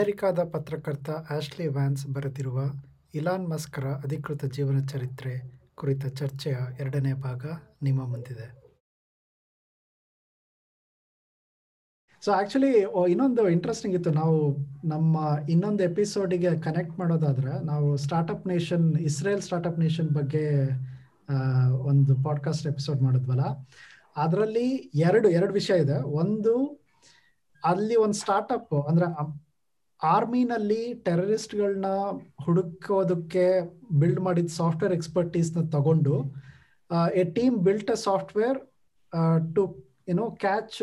ಅಮೆರಿಕಾದ ಪತ್ರಕರ್ತ ಆಶ್ಲಿ ವ್ಯಾನ್ಸ್ ಬರೆದಿರುವ ಇಲಾನ್ ಮಸ್ಕರ ಅಧಿಕೃತ ಜೀವನ ಚರಿತ್ರೆ ಕುರಿತ ಚರ್ಚೆಯ ಎರಡನೇ ಭಾಗ ನಿಮ್ಮ ಮುಂದಿದೆ. ಸೊ ಆ್ಯಕ್ಚುಲಿ ಇನ್ನೊಂದು ಇಂಟ್ರೆಸ್ಟಿಂಗ್ ಇತ್ತು. ನಾವು ನಮ್ಮ ಇನ್ನೊಂದು ಎಪಿಸೋಡಿಗೆ ಕನೆಕ್ಟ್ ಮಾಡೋದಾದ್ರೆ ನಾವು startup nation Israel startup nation ಬಗ್ಗೆ ಒಂದು ಪಾಡ್ಕಾಸ್ಟ್ ಎಪಿಸೋಡ್ ಮಾಡಿದ್ವಲ್ಲ. ಅದರಲ್ಲಿ ಎರಡು ಎರಡು ವಿಷಯ ಇದೆ. ಒಂದು, ಅಲ್ಲಿ ಒಂದು ಸ್ಟಾರ್ಟಪ್ ಅಂದ್ರೆ ಆರ್ಮಿನಲ್ಲಿ ಟೆರರಿಸ್ಟ್ಗಳನ್ನ ಹುಡುಕೋದಕ್ಕೆ ಬಿಲ್ಡ್ ಮಾಡಿದ ಸಾಫ್ಟ್ವೇರ್ ಎಕ್ಸ್ಪರ್ಟೀಸ್ನ ತಗೊಂಡು a team built a software to ಏನೋ ಕ್ಯಾಚ್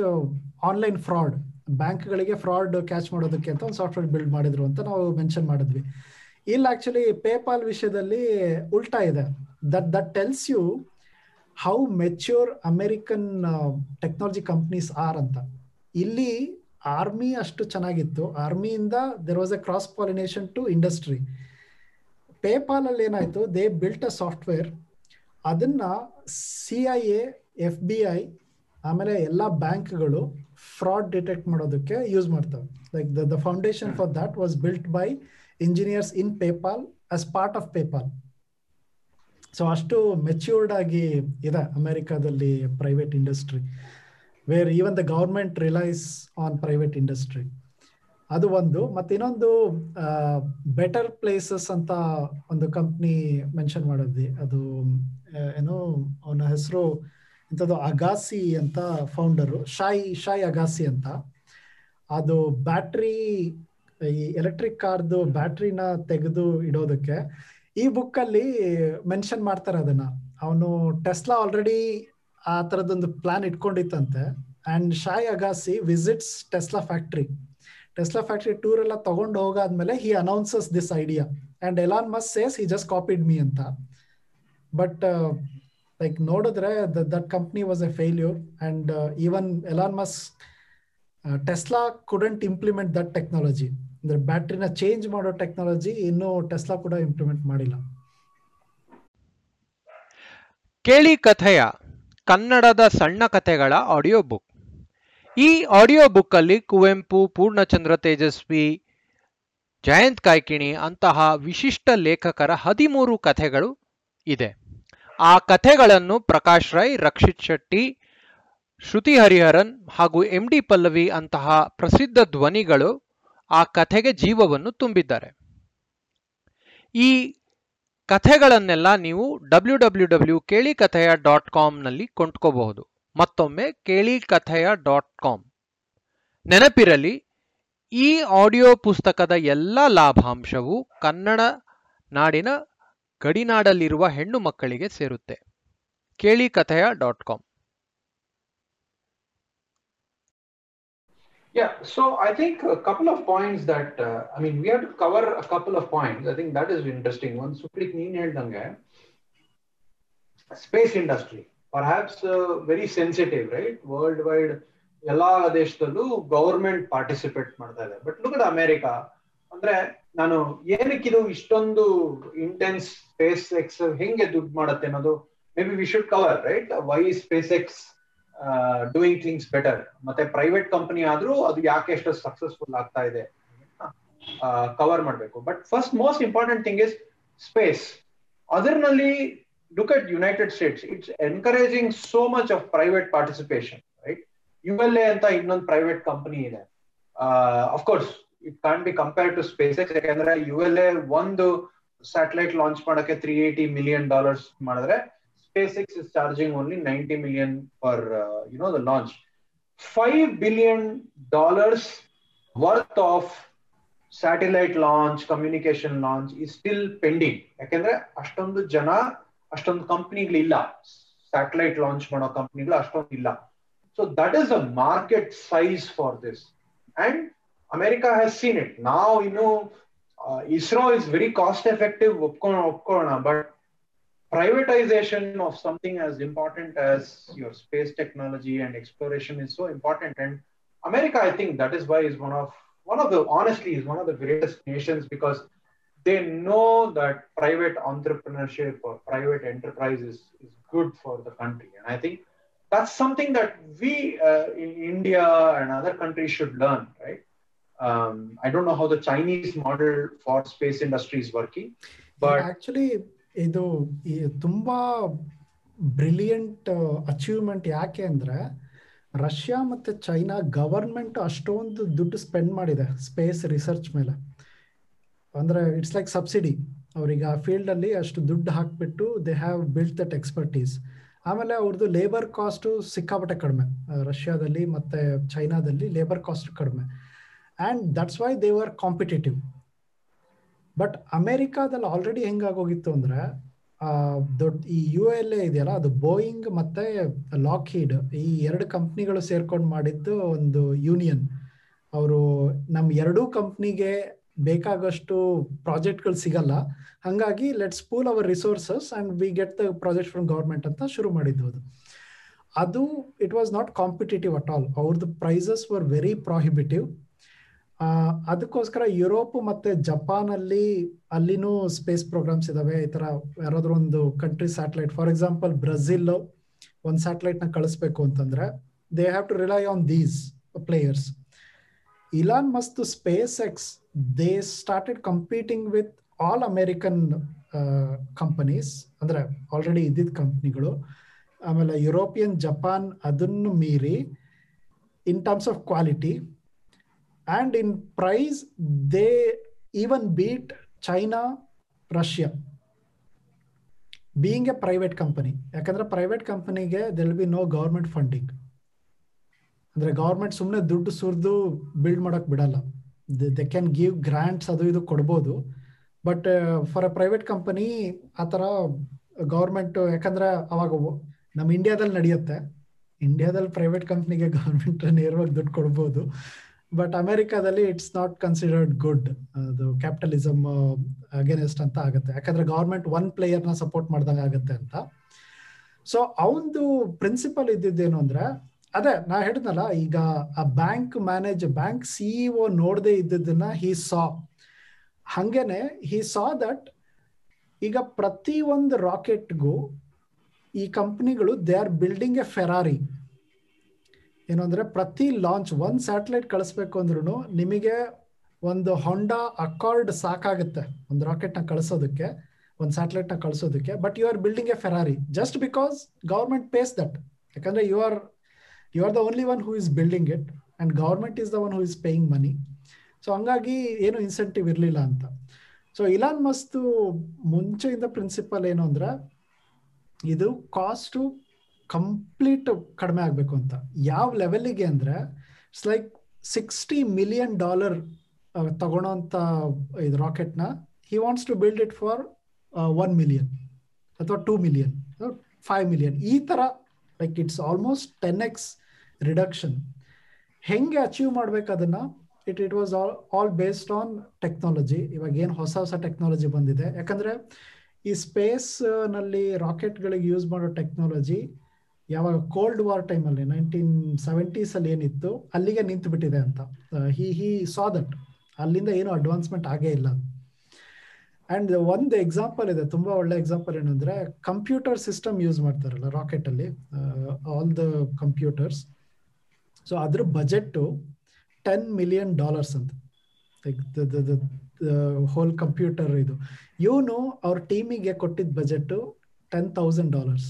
ಆನ್ಲೈನ್ ಫ್ರಾಡ್, ಬ್ಯಾಂಕ್ಗಳಿಗೆ ಫ್ರಾಡ್ ಕ್ಯಾಚ್ ಮಾಡೋದಕ್ಕೆ ಅಂತ ಒಂದು ಸಾಫ್ಟ್ವೇರ್ ಬಿಲ್ಡ್ ಮಾಡಿದ್ರು ಅಂತ ನಾವು ಮೆನ್ಷನ್ ಮಾಡಿದ್ವಿ. ಇಲ್ಲಿ ಆಕ್ಚುಲಿ ಪೇಪಾಲ್ ವಿಷಯದಲ್ಲಿ ಉಲ್ಟಾ ಇದೆ. That that tells you how mature American technology companies are ಅಂತ. ಇಲ್ಲಿ ಆರ್ಮಿ ಅಷ್ಟು ಚೆನ್ನಾಗಿತ್ತು. ಆರ್ಮಿಯಿಂದ there was a cross pollination to industry PayPal ಅಲ್ಲಿ ಏನಾಯ್ತು ದೇ ಬಿಲ್ಟ್ ಅ ಸಾಫ್ಟ್ವೇರ್ ಅದನ್ನ C I A F B I ಆಮೇಲೆ ಎಲ್ಲ ಬ್ಯಾಂಕ್ಗಳು ಫ್ರಾಡ್ ಡಿಟೆಕ್ಟ್ ಮಾಡೋದಕ್ಕೆ ಯೂಸ್ ಮಾಡ್ತವೆ. Like the the foundation for that was built by engineers in PayPal as part of PayPal so ಅಷ್ಟು matured ಆಗಿ ಇದೆ ಅಮೆರಿಕಾದಲ್ಲಿ private industry where even the government relies on private industry ಅದು ಒಂದು. ಮತ್ತೆ ಇನ್ನೊಂದು ಬೆಟರ್ ಪ್ಲೇಸಸ್ ಅಂತ ಒಂದು ಕಂಪ್ನಿ ಮೆನ್ಷನ್ ಮಾಡಿದ್ವಿ. ಅದು ಏನು, ಅವನ ಹೆಸರು ಇಂಥದ್ದು ಅಗಾಸಿ ಅಂತ ಫೌಂಡರು ಶಾಯಿ ಶಾಯಿ ಅಗಾಸಿ ಅಂತ. ಅದು ಬ್ಯಾಟ್ರಿ ಈ ಎಲೆಕ್ಟ್ರಿಕ್ ಕಾರ್ದು ಬ್ಯಾಟ್ರಿನ ತೆಗೆದು ಇಡೋದಕ್ಕೆ ಈ ಬುಕ್ಕಲ್ಲಿ ಮೆನ್ಷನ್ ಮಾಡ್ತಾರೆ ಅದನ್ನ. ಅವನು ಟೆಸ್ಲಾ ಆಲ್ರೆಡಿ ಆ ತರದೊಂದು plan ಇಟ್ಕೊಂಡಿತ್ತಂತೆ. And Shai Agassi visits Tesla factory Tesla factory tour ಎಲ್ಲ ತಗೊಂಡು ಹೋಗಾದ್ಮೇಲೆ he announces this idea and Elon Musk says he just copied me ಅಂತ. ಬಟ್ ಲೈಕ್ ನೋಡಿದ್ರೆ that company was a failure and even Elon Musk Tesla couldn't implement that technology ಅಂದ್ರೆ ಬ್ಯಾಟ್ರಿನ change ಮಾಡೋ technology ಇನ್ನೂ Tesla ಕೂಡ implement ಮಾಡಿಲ್ಲ. ಕೇಳಿ ಕಥೆಯ. ಕನ್ನಡದ ಸಣ್ಣ ಕಥೆಗಳ ಆಡಿಯೋ ಬುಕ್ ಈ ಆಡಿಯೋ ಬುಕ್ಕಲ್ಲಿ ಕುವೆಂಪು, ಪೂರ್ಣಚಂದ್ರ ತೇಜಸ್ವಿ, ಜಯಂತ್ ಕಾಯ್ಕಿಣಿ ಅಂತಹ ವಿಶಿಷ್ಟ ಲೇಖಕರ ಹದಿಮೂರು ಕಥೆಗಳು ಇದೆ. ಆ ಕಥೆಗಳನ್ನು ಪ್ರಕಾಶ್ ರೈ, ರಕ್ಷಿತ್ ಶೆಟ್ಟಿ, ಶ್ರುತಿ ಹರಿಹರನ್ ಹಾಗೂ ಎಂ ಡಿ ಪಲ್ಲವಿ ಅಂತಹ ಪ್ರಸಿದ್ಧ ಧ್ವನಿಗಳು ಆ ಕಥೆಗೆ ಜೀವವನ್ನು ತುಂಬಿದ್ದಾರೆ. ಈ ಕಥೆಗಳನ್ನೆಲ್ಲ ನೀವು ಡಬ್ಲ್ಯೂ ಡಬ್ಲ್ಯೂ ಡಬ್ಲ್ಯೂ ಕೇಳಿ ಕಥೆಯ ಡಾಟ್ ಕಾಮ್ನಲ್ಲಿ ಕೊಂಡ್ಕೋಬಹುದು. ಮತ್ತೊಮ್ಮೆ ಕೇಳಿ ಕಥೆಯ ಡಾಟ್ ಕಾಮ್. ನೆನಪಿರಲಿ, ಈ ಆಡಿಯೋ ಪುಸ್ತಕದ ಎಲ್ಲ ಲಾಭಾಂಶವು ಕನ್ನಡ ನಾಡಿನ ಗಡಿನಾಡಲ್ಲಿರುವ ಹೆಣ್ಣು ಮಕ್ಕಳಿಗೆ ಸೇರುತ್ತೆ. ಕೇಳಿ ಕಥೆಯ dot com. Yeah, so I think a couple of points that uh, I mean we have to cover a couple of points. I think that is interesting. One Suprit ನೀನ್ ಹೇಳ್ದಂಗೆ space industry perhaps very sensitive right worldwide ಎಲ್ಲಾ ದೇಶದಲ್ಲೂ government participate ಮಾಡ್ತಾ ಇದೆ. But look America ಅಂದ್ರೆ ನಾನು ಏನಕ್ಕಿದು ಇಷ್ಟೊಂದು intense space X ಹೆಂಗೆ ದುಡ್ಡು ಮಾಡುತ್ತೆ ಅನ್ನೋದು maybe we should cover right why SpaceX doing things better ಮತ್ತೆ ಪ್ರೈವೇಟ್ ಕಂಪನಿ ಆದ್ರೂ ಅದು ಯಾಕೆ ಎಷ್ಟು ಸಕ್ಸಸ್ಫುಲ್ ಆಗ್ತಾ ಇದೆ ಕವರ್ ಮಾಡಬೇಕು. But first most important thing is space ಅದರ್ನಲ್ಲಿ look at United States it's encouraging so much of private participation right U L A ಅಂತ ಇನ್ನೊಂದು ಪ್ರೈವೇಟ್ ಕಂಪನಿ ಇದೆ. Of course it can be compare to space ಯಾಕಂದ್ರೆ U L A ಒಂದು satellite launch ಮಾಡಕ್ಕೆ three eighty million dollars ಮಾಡಿದ್ರೆ SpaceX is charging only 90 million for uh, you know the launch. Five billion dollars worth of satellite launch, communication launch is still pending. ಯಾಕಂದ್ರೆ ಅಷ್ಟೊಂದು ಜನ ಅಷ್ಟೊಂದು ಕಂಪ್ನಿಗಳಿಲ್ಲ satellite launch ಮಾಡೋ ಕಂಪ್ನಿಗಳು ಅಷ್ಟೊಂದು ಇಲ್ಲ so that is a market size for this and America has seen it ನಾವು ಇನ್ನು ISRO is very cost effective ಒಪ್ಕೊಳ್ಳೋಣ ಒಪ್ಕೊಳ್ಳೋಣ but privatization of something as important as your space technology and exploration is so important. And America, I think that is why is one of one of the honestly is one of the greatest nations because they know that private entrepreneurship or private enterprises is, is good for the country. And I think that's something that we uh, in India and other countries should learn, right? Um, I don't know how the Chinese model for space industry is working, but actually, ಇದು ತುಂಬಾ brilliant achievement ಯಾಕೆ ಅಂದ್ರೆ Russia ಮತ್ತೆ China government ಅಷ್ಟೊಂದು ದುಡ್ಡು spend ಮಾಡಿದೆ space research ಮೇಲೆ. ಅಂದ್ರೆ ಇಟ್ಸ್ ಲೈಕ್ ಸಬ್ಸಿಡಿ ಅವ್ರಿಗೆ ಆ ಫೀಲ್ಡ್ ಅಲ್ಲಿ ಅಷ್ಟು ದುಡ್ಡು ಹಾಕಿಬಿಟ್ಟು they have built that expertise ಆಮೇಲೆ ಅವ್ರದ್ದು ಲೇಬರ್ ಕಾಸ್ಟು ಸಿಕ್ಕಾಪಟ್ಟೆ ಕಡಿಮೆ. ರಷ್ಯಾದಲ್ಲಿ ಮತ್ತೆ ಚೈನಾದಲ್ಲಿ ಲೇಬರ್ ಕಾಸ್ಟ್ ಕಡಿಮೆ. And that's why they are competitive but ಅಮೆರಿಕಾದಲ್ಲಿ ಆಲ್ರೆಡಿ ಹೆಂಗಾಗೋಗಿತ್ತು ಅಂದ್ರೆ ದೊಡ್ಡ ಈ ಯು ಎಲ್ ಎ ಇದೆಯಲ್ಲ, ಅದು ಬೋಯಿಂಗ್ ಮತ್ತೆ ಲಾಕ್ ಹೀಡ್ ಈ ಎರಡು ಕಂಪ್ನಿಗಳು ಸೇರ್ಕೊಂಡು ಮಾಡಿದ್ದು ಒಂದು ಯೂನಿಯನ್ ಅವರು ನಮ್ಮ ಎರಡೂ ಕಂಪ್ನಿಗೆ ಬೇಕಾಗಷ್ಟು ಪ್ರಾಜೆಕ್ಟ್ಗಳು ಸಿಗಲ್ಲ. ಹಂಗಾಗಿ let's pool our resources and we get the project from government ಅಂತ ಶುರು ಮಾಡಿದ್ದು ಅದು. ಅದು it was not competitive at all ಅವ್ರದ್ದು ಪ್ರೈಸಸ್ ವರ್ ವೆರಿ ಪ್ರಾಹಿಬಿಟಿವ್ ಅದಕ್ಕೋಸ್ಕರ ಯುರೋಪ್ ಮತ್ತೆ ಜಪಾನ್ ಅಲ್ಲಿ ಅಲ್ಲಿನೂ ಸ್ಪೇಸ್ ಪ್ರೋಗ್ರಾಮ್ಸ್ ಇದಾವೆ. ಈ ತರ ಯಾರಾದ್ರೂ ಒಂದು country satellite, for example Brazil ಒಂದು ಸ್ಯಾಟಲೈಟ್ನ ಕಳಿಸ್ಬೇಕು ಅಂತಂದ್ರೆ they have to rely on these players Elon Musk SpaceX they started competing with all American companies ಅಂದ್ರೆ ಆಲ್ರೆಡಿ ಇದ್ದಿದ್ದ ಕಂಪ್ನಿಗಳು ಆಮೇಲೆ ಯುರೋಪಿಯನ್ ಜಪಾನ್ ಅದನ್ನು ಮೀರಿ in terms of quality and in price, they even beat china, russia. Being a private company. ಯಾಕಂದ್ರೆ private ಕಂಪನಿಗೆ there'll be no government funding ಅಂದ್ರೆ government ಸುಮ್ಮನೆ ದುಡ್ಡು ಸುರಿದು ಬಿಲ್ಡ್ ಮಾಡೋಕೆ ಬಿಡಲ್ಲ. ದೆ ಕ್ಯಾನ್ ಗಿವ್ ಗ್ರಾಂಟ್ಸ್ ಅದು ಇದು ಕೊಡ್ಬೋದು. But for a private company ಆ ಥರ ಗೌರ್ಮೆಂಟ್ ಯಾಕಂದ್ರೆ ಅವಾಗ ನಮ್ಮ ಇಂಡಿಯಾದಲ್ಲಿ ನಡೆಯುತ್ತೆ. ಇಂಡಿಯಾದಲ್ಲಿ ಪ್ರೈವೇಟ್ ಕಂಪ್ನಿಗೆ ಗೌರ್ಮೆಂಟ್ ನೇರವಾಗಿ ದುಡ್ಡು ಕೊಡ್ಬೋದು. ಬಟ್ ಅಮೆರಿಕಾದಲ್ಲಿ ಇಟ್ಸ್ ನಾಟ್ ಕನ್ಸಿಡರ್ಡ್ ಗುಡ್ ಅದು ಕ್ಯಾಪಿಟಲಿಸಮ್ ಅಗೇನೆಸ್ಟ್ ಅಂತ ಆಗುತ್ತೆ. ಯಾಕಂದ್ರೆ ಗವರ್ಮೆಂಟ್ ಒನ್ ಪ್ಲೇಯರ್ನ ಸಪೋರ್ಟ್ ಮಾಡ್ದಂಗೆ ಆಗುತ್ತೆ ಅಂತ. ಸೊ ಅವಂದು ಪ್ರಿನ್ಸಿಪಲ್ ಇದ್ದಿದ್ದೇನು ಅಂದ್ರೆ, ಅದೇ, ನಾ ಹೇಳಿದ್ನಲ್ಲ, ಈಗ ಆ ಬ್ಯಾಂಕ್ ಮ್ಯಾನೇಜ್ ಬ್ಯಾಂಕ್ ಸಿಇಒ ನೋಡದೆ ಇದ್ದದನ್ನ ಹಿ ಸಾ ಹಂಗೇನೆ ಹಿ ಸಾ ದಟ್ ಈಗ ಪ್ರತಿ ಒಂದು ರಾಕೆಟ್ಗೂ ಈ ಕಂಪ್ನಿಗಳು they are building a Ferrari ಏನು ಅಂದ್ರೆ ಪ್ರತಿ ಲಾಂಚ್ ಒಂದು ಸ್ಯಾಟಲೈಟ್ ಕಳಿಸ್ಬೇಕು ಅಂದ್ರೂ ನಿಮಗೆ ಒಂದು ಹೊಂಡಾ ಅಕಾರ್ಡ್ ಸಾಕಾಗುತ್ತೆ. ಒಂದು ರಾಕೆಟ್ನ ಕಳಿಸೋದಕ್ಕೆ, ಒಂದು ಸ್ಯಾಟಲೈಟ್ನ ಕಳಿಸೋದಕ್ಕೆ. But you are building a Ferrari just because government pays that ಯಾಕಂದ್ರೆ you are you are the only one who is building it and government is the one who is paying money so ಹಂಗಾಗಿ ಏನು incentive ಇರಲಿಲ್ಲ ಅಂತ. So Elon ಮಸ್ತು ಮುಂಚೆಯಿಂದ principal ಏನು ಅಂದ್ರೆ ಇದು cost complete ಕಡಿಮೆ ಆಗಬೇಕು ಅಂತ. ಯಾವ ಲೆವೆಲಿಗೆ ಅಂದ್ರೆ it's like sixty million dollar ತಗೊಳೋಂಥ ಇದು ರಾಕೆಟ್ನ he wants to build it for one million ಅಥವಾ ಟೂ ಮಿಲಿಯನ್ ಫೈವ್ ಮಿಲಿಯನ್ ಈ ಥರ like it's almost ten x reduction ಹೆಂಗೆ ಅಚೀವ್ ಮಾಡ್ಬೇಕು ಅದನ್ನ? It it was all all based on technology ಇವಾಗ ಏನು ಹೊಸ ಹೊಸ ಟೆಕ್ನಾಲಜಿ ಬಂದಿದೆ. ಯಾಕಂದ್ರೆ, ಈ ಸ್ಪೇಸ್ನಲ್ಲಿ ರಾಕೆಟ್ಗಳಿಗೆ ಯೂಸ್ ಮಾಡೋ ಟೆಕ್ನಾಲಜಿ ಯಾವಾಗ ಕೋಲ್ಡ್ ವಾರ್ ಟೈಮಲ್ಲಿ ನೈನ್ಟೀನ್ ಸೆವೆಂಟೀಸ್ ಅಲ್ಲಿ ಏನಿತ್ತು, ಅಲ್ಲಿಗೆ ನಿಂತು ಬಿಟ್ಟಿದೆ ಅಂತ. ಹಿ ಹಿ ಸಾ ದಟ್ ಅಲ್ಲಿಂದ ಏನು ಅಡ್ವಾನ್ಸ್ಮೆಂಟ್ ಆಗೇ ಇಲ್ಲ. ಅಂಡ್ ಒಂದು ಎಕ್ಸಾಂಪಲ್ ಇದೆ, ತುಂಬಾ ಒಳ್ಳೆ ಎಕ್ಸಾಂಪಲ್ ಏನಂದ್ರೆ ಕಂಪ್ಯೂಟರ್ ಸಿಸ್ಟಮ್ ಯೂಸ್ ಮಾಡ್ತಾರಲ್ಲ ರಾಕೆಟ್ ಅಲ್ಲಿ ಆಲ್ ದ ಕಂಪ್ಯೂಟರ್ಸ್ ಸೊ ಅದ್ರ ಬಜೆಟ್ ಟೆನ್ ಮಿಲಿಯನ್ ಡಾಲರ್ಸ್ ಅಂತ. ಹೋಲ್ ಕಂಪ್ಯೂಟರ್ ಇದು. ಇವನು ಅವ್ರ ಟೀಮಿಗೆ ಕೊಟ್ಟಿದ್ದ budget ten thousand dollars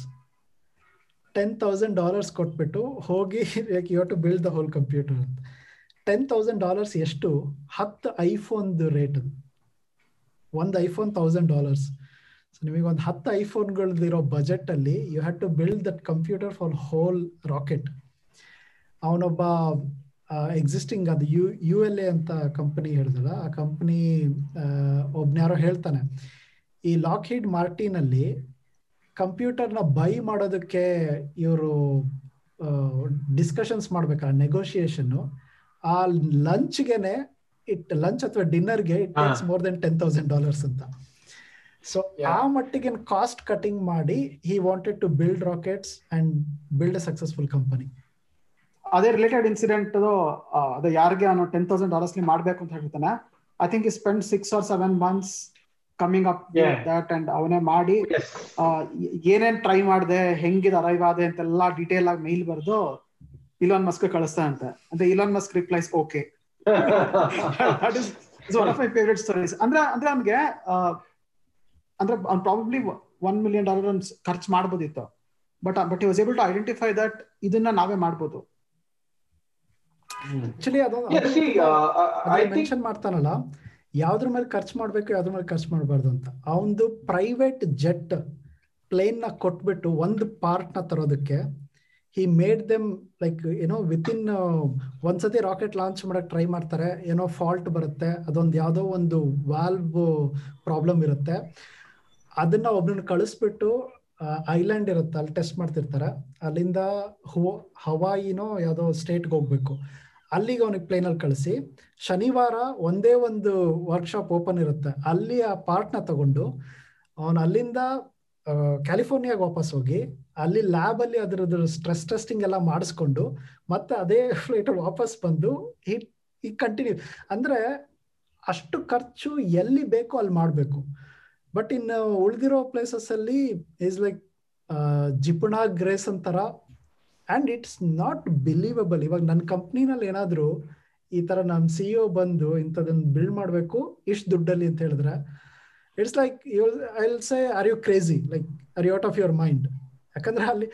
ten thousand dollars ಕೊಟ್ಬಿಟ್ಟು ಹೋಗಿ you to build the whole computer ಅಂತ ಟೆನ್ ತೌಸಂಡ್ ಡಾಲರ್ಸ್ ಎಷ್ಟು? ಹತ್ತು ಐಫೋನ್ದು ರೇಟ್ ಅದು. ಒಂದು ಐಫೋನ್ ತೌಸಂಡ್ ಡಾಲರ್ಸ್ ಸೊ ನಿಮಗೆ ಒಂದು ಹತ್ತು ಐಫೋನ್ಗಳದಿರೋ ಬಜೆಟ್ ಅಲ್ಲಿ you had to build that computer for whole rocket ಅವನೊಬ್ಬ ಎಕ್ಸಿಸ್ಟಿಂಗ್ ಅದು ಯು ಯು ಎಲ್ ಎ ಅಂತ ಕಂಪನಿ ಹೇಳಿದಲ್ಲ ಆ ಕಂಪನಿ ಒಬ್ನ್ಯಾರೋ ಹೇಳ್ತಾನೆ, ಈ ಲಾಕ್ ಹೀಡ್ ಮಾರ್ಟಿನಲ್ಲಿ ಕಂಪ್ಯೂಟರ್ನ ಬೈ ಮಾಡೋದಕ್ಕೆ ಇವರು ಡಿಸ್ಕಷನ್ಸ್ ಮಾಡ್ಬೇಕಾ ನೆಗೋಷಿಯೇಷನ್ ಆ ಲಂಚ್ಗೆನೆ ಇಟ್ ಲಂಚ್ ಅಥವಾ ಡಿನ್ನರ್ಗೆ it takes more than ten thousand dollars ಅಂತ. ಸೊ ಆ ಮಟ್ಟಿಗೆ ಕಾಸ್ಟ್ ಕಟಿಂಗ್ ಮಾಡಿ he wanted to build rockets and build a successful company ಅದೇ ರಿಲೇಟೆಡ್ ಇನ್ಸಿಡೆಂಟ್ ಅದು ಯಾರಿಗೆ ಅವನು ಟೆನ್ ತೌಸಂಡ್ ಡಾಲರ್ಸ್ ಮಾಡ್ಬೇಕು ಅಂತ ಹೇಳ್ತಾನೆ. I think spend six or seven months coming up that and ಅವನೇ ಮಾಡಿ ಏನೇನ್ ಟ್ರೈ ಮಾಡಿದೆ ಹೆಂಗಿದ ಅರೈವ್ ಆದೆ ಅಂತೆಲ್ಲ ಡೀಟೇಲ್ ಆಗಿ ಮೇಲ್ ಬರ್ದು ಇಲಾನ್ ಮಸ್ಕ್ ಕಳಿಸ್ತಾ ಅಂತ. ಅಂದ್ರೆ Elon Musk replies okay that is one of my favourite stories ಅಂದ್ರೆ ಅಂದ್ರೆ ಅವ್ನಿಗೆ ಅಂದ್ರೆ ಪ್ರಾಬಬ್ಲಿ ಒನ್ ಮಿಲಿಯನ್ ಡಾಲರ್ ಖರ್ಚು ಮಾಡ್ಬೋದಿತ್ತು. But but was able to identify that ಇದನ್ನ ನಾವೇ ಮಾಡ್ಬೋದು. ಆಕ್ಚುಲಿ ಅದು see, uh, ಮೆನ್ಷನ್ ಮಾಡ್ತಾನಲ್ಲ. ಯಾವ್ದ್ರ ಮೇಲೆ ಖರ್ಚು ಮಾಡ್ಬೇಕು, ಯಾವ್ದ್ರ ಮೇಲೆ ಖರ್ಚು ಮಾಡಬಾರ್ದು ಅಂತ. ಅವನದು ಪ್ರೈವೇಟ್ ಜೆಟ್ ಪ್ಲೇನ್ನ ಕೊಟ್ಬಿಟ್ಟು ಒಂದು ಪಾರ್ಟ್ನ ತರೋದಕ್ಕೆ ಹಿ ಮೇಡ್ ದೆಮ್ ಲೈಕ್ ಏನೋ ವಿತಿನ್ ಒಂದ್ಸತಿ ರಾಕೆಟ್ ಲಾಂಚ್ ಮಾಡಕ್ ಟ್ರೈ ಮಾಡ್ತಾರೆ. ಏನೋ ಫಾಲ್ಟ್ ಬರುತ್ತೆ. ಅದೊಂದು ಯಾವುದೋ ಒಂದು ವಾಲ್ವ್ ಪ್ರಾಬ್ಲಮ್ ಇರುತ್ತೆ. ಅದನ್ನ ಒಬ್ರನ್ನ ಕಳಿಸ್ಬಿಟ್ಟು ಐಲ್ಯಾಂಡ್ ಇರುತ್ತೆ. ಅಲ್ಲಿ ಟೆಸ್ಟ್ ಮಾಡ್ತಿರ್ತಾರೆ. ಅಲ್ಲಿಂದ ಹೋ, ಹವಾಯಿನೋ ಯಾವುದೋ ಸ್ಟೇಟ್ಗೆ ಹೋಗ್ಬೇಕು. ಅಲ್ಲಿಗೆ ಅವನಿಗೆ ಪ್ಲೇನಲ್ಲಿ ಕಳಿಸಿ, ಶನಿವಾರ ಒಂದೇ ಒಂದು ವರ್ಕ್ಶಾಪ್ ಓಪನ್ ಇರುತ್ತೆ. ಅಲ್ಲಿ ಆ ಪಾರ್ಟ್ನ ತಗೊಂಡು ಅವನು ಅಲ್ಲಿಂದ ಕ್ಯಾಲಿಫೋರ್ನಿಯಾಗ ವಾಪಸ್ ಹೋಗಿ, ಅಲ್ಲಿ ಲ್ಯಾಬ್ ಅಲ್ಲಿ ಅದ್ರದ್ದು ಸ್ಟ್ರೆಸ್ ಟೆಸ್ಟಿಂಗ್ ಎಲ್ಲ ಮಾಡಿಸ್ಕೊಂಡು, ಮತ್ತೆ ಅದೇ ಫ್ಲೈಟ್ ವಾಪಸ್ ಬಂದು ಈ ಈ ಕಂಟಿನ್ಯೂ ಅಂದ್ರೆ ಅಷ್ಟು ಖರ್ಚು ಎಲ್ಲಿ ಬೇಕೋ ಅಲ್ಲಿ ಮಾಡಬೇಕು. ಬಟ್ ಇನ್ನು ಉಳಿದಿರೋ ಪ್ಲೇಸಸ್ ಅಲ್ಲಿ ಇಸ್ ಲೈಕ್ ಜಿಪುಣಾ ಗ್ರೇಸ್ ಅಂತಾರ ಅಂಡ್ ಇಟ್ಸ್ ನಾಟ್ ಬಿಲೀವಬಲ್ ಇವಾಗ ನನ್ನ ಕಂಪ್ನಿನಲ್ಲಿ ಏನಾದರೂ ಈ ತರ ನಮ್ಮ ಸಿ ಒ ಬಂದು ಇಂಥದನ್ನ ಬಿಲ್ಡ್ ಮಾಡಬೇಕು, ಇಷ್ಟು ದುಡ್ಡಲ್ಲಿ ಅಂತ ಹೇಳಿದ್ರೆ it's like you I will say are you crazy like are you out of your mind ಯಾಕಂದ್ರೆ ಅಲ್ಲಿ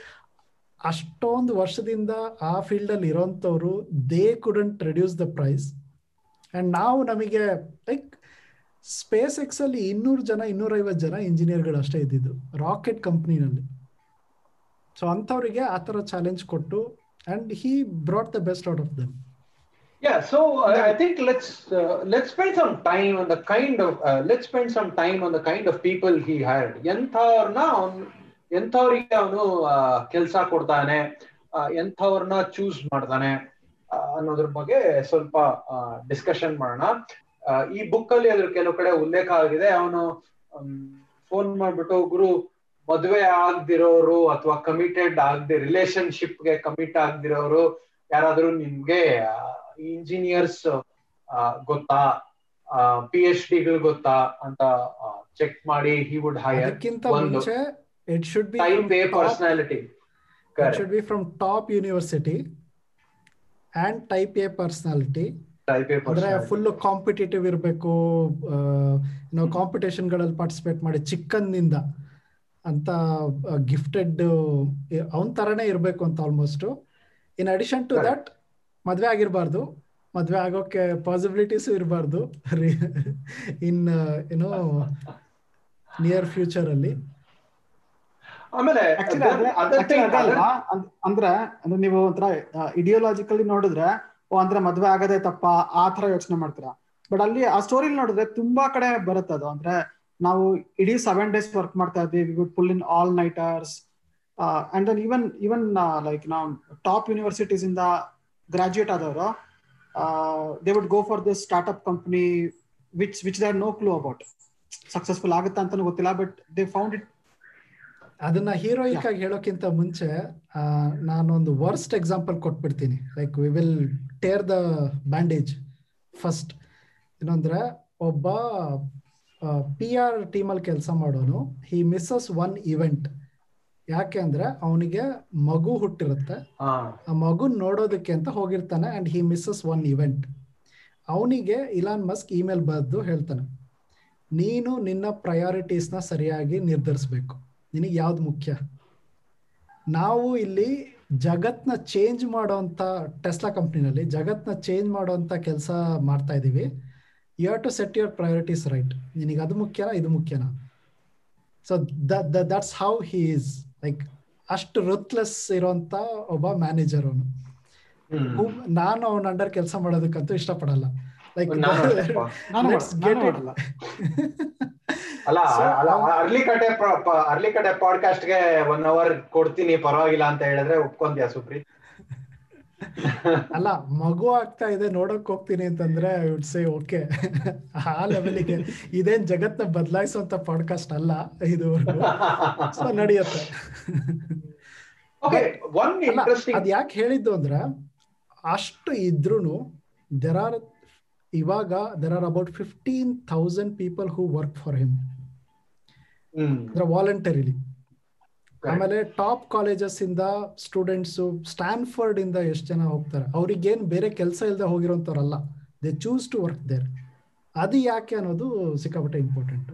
ಅಷ್ಟೊಂದು ವರ್ಷದಿಂದ ಆ ಫೀಲ್ಡಲ್ಲಿ ಇರೋಂಥವ್ರು they couldn't reduce the price and ನಾವು ನಮಗೆ ಲೈಕ್ ಸ್ಪೇಸ್ ಎಕ್ಸಲ್ಲಿ ಇನ್ನೂರು ಜನ ಇನ್ನೂರೈವತ್ತು ಜನ ಇಂಜಿನಿಯರ್ಗಳು ಅಷ್ಟೇ ಇದ್ದಿದ್ದು ರಾಕೆಟ್ ಕಂಪ್ನಿನಲ್ಲಿ ಸೊ ಅಂಥವ್ರಿಗೆ ಆ ಥರ ಚಾಲೆಂಜ್ ಕೊಟ್ಟು and he brought the best out of them Yeah, so uh, I think let's uh, let's spend some time on the kind of uh, let's spend some time on the kind of people he hired. ಎಂಥವ್ರನ್ನ ಅವ್ನು ಎಂಥವ್ರಿಗೆ ಅವನು ಕೆಲಸ ಕೊಡ್ತಾನೆ ಎಂಥವ್ರನ್ನ choose ಮಾಡ್ತಾನೆ ಅನ್ನೋದ್ರ ಬಗ್ಗೆ ಸ್ವಲ್ಪ ಡಿಸ್ಕಷನ್ ಮಾಡೋಣ. ಈ ಬುಕ್ ಅಲ್ಲಿ ಅದ್ರ ಕೆಲವು ಕಡೆ ಉಲ್ಲೇಖ ಆಗಿದೆ. ಅವನು ಫೋನ್ ಮಾಡ್ಬಿಟ್ಟು ಗುರು ಮದುವೆ ಆಗ್ದಿರೋರು ಅಥವಾ ಕಮಿಟೆಡ್ ಆಗದೆ ರಿಲೇಶನ್ಶಿಪ್ಗೆ ಕಮಿಟ್ ಆಗ್ದಿರೋರು ಯಾರಾದ್ರೂ ನಿಮ್ಗೆ ಇಂಜಿನಿಯರ್ಸ್ ಗೊತ್ತಾ? ಪಿ ಎಚ್ ಡಿಗಳು ಗೊತ್ತಾ? ಅಂತ ಚೆಕ್ ಮಾಡಿ ಹಿ ವುಡ್ ಹೈಯರ್ ಮುಂಚೆ it should be type A personality it should be from top university and type A personality ಅಂದ್ರೆ ಫುಲ್ ಕಾಂಪಿಟೇಟಿವ್ ಇರಬೇಕು ನಾವು ಕಾಂಪಿಟೇಷನ್ಗಳಲ್ಲಿ ಪಾರ್ಟಿಸಿಪೇಟ್ ಮಾಡಿ ಚಿಕ್ಕಂದಿಂದ. ಅಂತ ಗಿಫ್ಟೆಡ್ ಅವನ್ ತರನೇ ಇರಬೇಕು ಅಂತ almost in addition to. That ಮದ್ವೆ ಆಗಿರ್ಬಾರ್ದು. ಮದ್ವೆ ಆಗೋಕೆ ಪಾಸಿಬಿಲಿಟೀಸ್ ಇರಬಾರ್ದು. ಇನ್ ಏನೋ ನಿಯರ್ ಫ್ಯೂಚರ್ ಅಲ್ಲಿ. ಅಂದ್ರೆ ನೀವು ಒಂಥರ ಇಡಿಯೋಲಾಜಿಕಲಿ ನೋಡಿದ್ರೆ ಓ ಅಂದ್ರೆ ಮದ್ವೆ ಆಗದೆ ತಪ್ಪ ಆ ತರ ಯೋಚನೆ ಮಾಡ್ತೀರಾ? ಬಟ್ ಅಲ್ಲಿ ಆ ಸ್ಟೋರಿಲಿ ನೋಡಿದ್ರೆ ತುಂಬಾ ಕಡೆ ಬರುತ್ತೆ ಅದು. ಅಂದ್ರೆ ನಾವು ಇಡೀ ಸೆವೆನ್ ಡೇಸ್ ವರ್ಕ್ ಮಾಡ್ತಾ ಇದ್ವಿ. We would pull in all nighters and then even even like ನಾವು ಟಾಪ್ ಯೂನಿವರ್ಸಿಟೀಸ್ ಇಂದ ಗ್ರಾಜ್ಯುಯೇಟ್ ಆದವರು they would go for this startup company which which they no clue about successful ಆಗುತ್ತಾ ಅಂತಾನು ಗೊತ್ತಿಲ್ಲ but they found it ಅದನ್ನ heroic ಆಗಿ ಹೇಳೋಕ್ಕಿಂತ ಮುಂಚೆ ನಾನೊಂದು ವರ್ಸ್ಟ್ ಎಕ್ಸಾಂಪಲ್ ಕೊಟ್ಬಿಡ್ತೀನಿ. Like we will tear the bandage first ಏನಂದ್ರೆ ಒಬ್ಬ ಪಿ ಆರ್ ಟೀಮಲ್ಲಿ ಕೆಲಸ ಮಾಡೋನು ಹಿ ಮಿಸ್ಸಸ್ ಒನ್ ಇವೆಂಟ್ ಯಾಕೆ ಅಂದ್ರೆ ಅವನಿಗೆ ಮಗು ಹುಟ್ಟಿರುತ್ತೆ. ಆ ಮಗು ನೋಡೋದಕ್ಕೆ ಅಂತ ಹೋಗಿರ್ತಾನೆ and he misses one event ಅವನಿಗೆ ಇಲಾನ್ ಮಸ್ಕ್ ಇಮೇಲ್ ಬರೆದು ಹೇಳ್ತಾನೆ ನೀನು ನಿನ್ನ ಪ್ರಯಾರಿಟೀಸ್ನ ಸರಿಯಾಗಿ ನಿರ್ಧರಿಸ್ಬೇಕು. ನಿನಗೆ ಯಾವ್ದು ಮುಖ್ಯ? ನಾವು ಇಲ್ಲಿ ಜಗತ್ನ ಚೇಂಜ್ ಮಾಡೋಂಥ ಟೆಸ್ಲಾ ಕಂಪ್ನಿನಲ್ಲಿ ಜಗತ್ನ ಚೇಂಜ್ ಮಾಡೋವಂಥ ಕೆಲಸ ಮಾಡ್ತಾ ಇದ್ದೀವಿ you have to set your priorities right ನಿನಗೆ ಅದು ಮುಖ್ಯನಾ ಇದು ಮುಖ್ಯನಾ? So that's how he is like ಅಷ್ಟು ರುತ್ಲೆಸ್ ಇರೋಂಥ ಒಬ್ಬ ಮ್ಯಾನೇಜರ್ ಅವನು. ನಾನು ಅವನ ಅಂಡರ್ ಕೆಲಸ ಮಾಡೋದಕ್ಕಂತೂ ಇಷ್ಟಪಡಲ್ಲ. ಲೈಕ್ ಅಲ್ಲ ಅರ್ಲಿ ಕಡೆ ಅರ್ಲಿ ಕಡೆ ಪಾಡ್ಕಾಸ್ಟ್ಗೆ ಒನ್ ಅವರ್ ಕೊಡ್ತೀನಿ ಪರವಾಗಿಲ್ಲ ಅಂತ ಹೇಳಿದ್ರೆ ಒಪ್ಕೊಂತೀಯ ಸುಪ್ರೀತ್? ಅಲ್ಲ ಮಗು ಆಗ್ತಾ ಇದೆ ನೋಡಕ್ ಹೋಗ್ತೀನಿ ಅಂತಂದ್ರೆ ವುಡ್ ಸೇ ಓಕೆ ಆ ಲೆವೆಲಿಗೆ ಇದೇನ್ ಜಗತ್ನ ಬದಲಾಯಿಸುವಂತ ಪಾಡ್ಕಾಸ್ಟ್ ಅಲ್ಲ ಇದು ಸೊ ನಡೆಯುತ್ತೆ. ಅದ್ ಯಾಕೆ ಹೇಳಿದ್ದು ಅಂದ್ರೆ ಅಷ್ಟು ಇದ್ರೂನು ದೆರ್ ಆರ್ ಇವಾಗ there are about fifteen thousand people who work for him. Voluntarily. ಆಮೇಲೆ ಟಾಪ್ ಕಾಲೇಜಸ್ ಇಂದ ಸ್ಟೂಡೆಂಟ್ಸ್ ಸ್ಟ್ಯಾನ್ಫರ್ಡ್ ಇಂದ ಎಷ್ಟು ಜನ ಹೋಗ್ತಾರೆ? ಅವ್ರಿಗೇನ್ ಬೇರೆ ಕೆಲಸ ಇಲ್ಲದೆ ಹೋಗಿರೋಂಥವ್ರಲ್ಲ. They choose to work there ಅದು ಯಾಕೆ ಅನ್ನೋದು ಸಿಕ್ಕಾಪಟ್ಟೆ important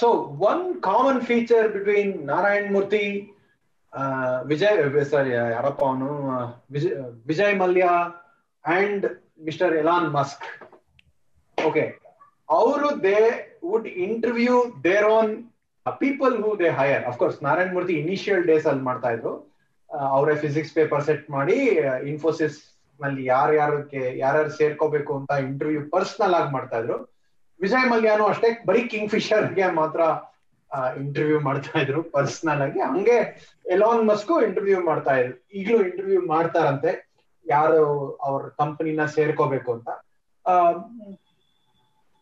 so one common feature between Narayan Murthy Vijay sorry ಯಾರಪ್ಪ ಅವನು Vijay Vijay Mallya and mister Elon Musk okay ಅವರು they would interview their own people who they hire of course Narayana Murthy initial days ಅಲ್ಲಿ ಮಾಡ್ತಾ ಇದ್ರು. ಅವರೇ physics paper set ಮಾಡಿ ಇನ್ಫೋಸಿಸ್ನಲ್ಲಿ ಯಾರ್ಯಾರಕ್ಕೆ ಯಾರ್ಯಾರು ಸೇರ್ಕೋಬೇಕು ಅಂತ ಇಂಟರ್ವ್ಯೂ ಪರ್ಸನಲ್ ಆಗಿ ಮಾಡ್ತಾ ಇದ್ರು. ವಿಜಯ್ ಮಲ್ಯಾನು ಅಷ್ಟೇ, ಬರೀ ಕಿಂಗ್ ಫಿಶರ್ಗೆ ಮಾತ್ರ ಇಂಟರ್ವ್ಯೂ ಮಾಡ್ತಾ ಇದ್ರು ಪರ್ಸನಲ್ ಆಗಿ. ಹಂಗೆ ಎಲಾನ್ ಮಸ್ಕು ಇಂಟರ್ವ್ಯೂ ಮಾಡ್ತಾ ಇದ್ರು. ಈಗಲೂ ಇಂಟರ್ವ್ಯೂ ಮಾಡ್ತಾರಂತೆ. ಯಾರು ಅವ್ರ ಕಂಪನಿನ ಸೇರ್ಕೋಬೇಕು ಅಂತ.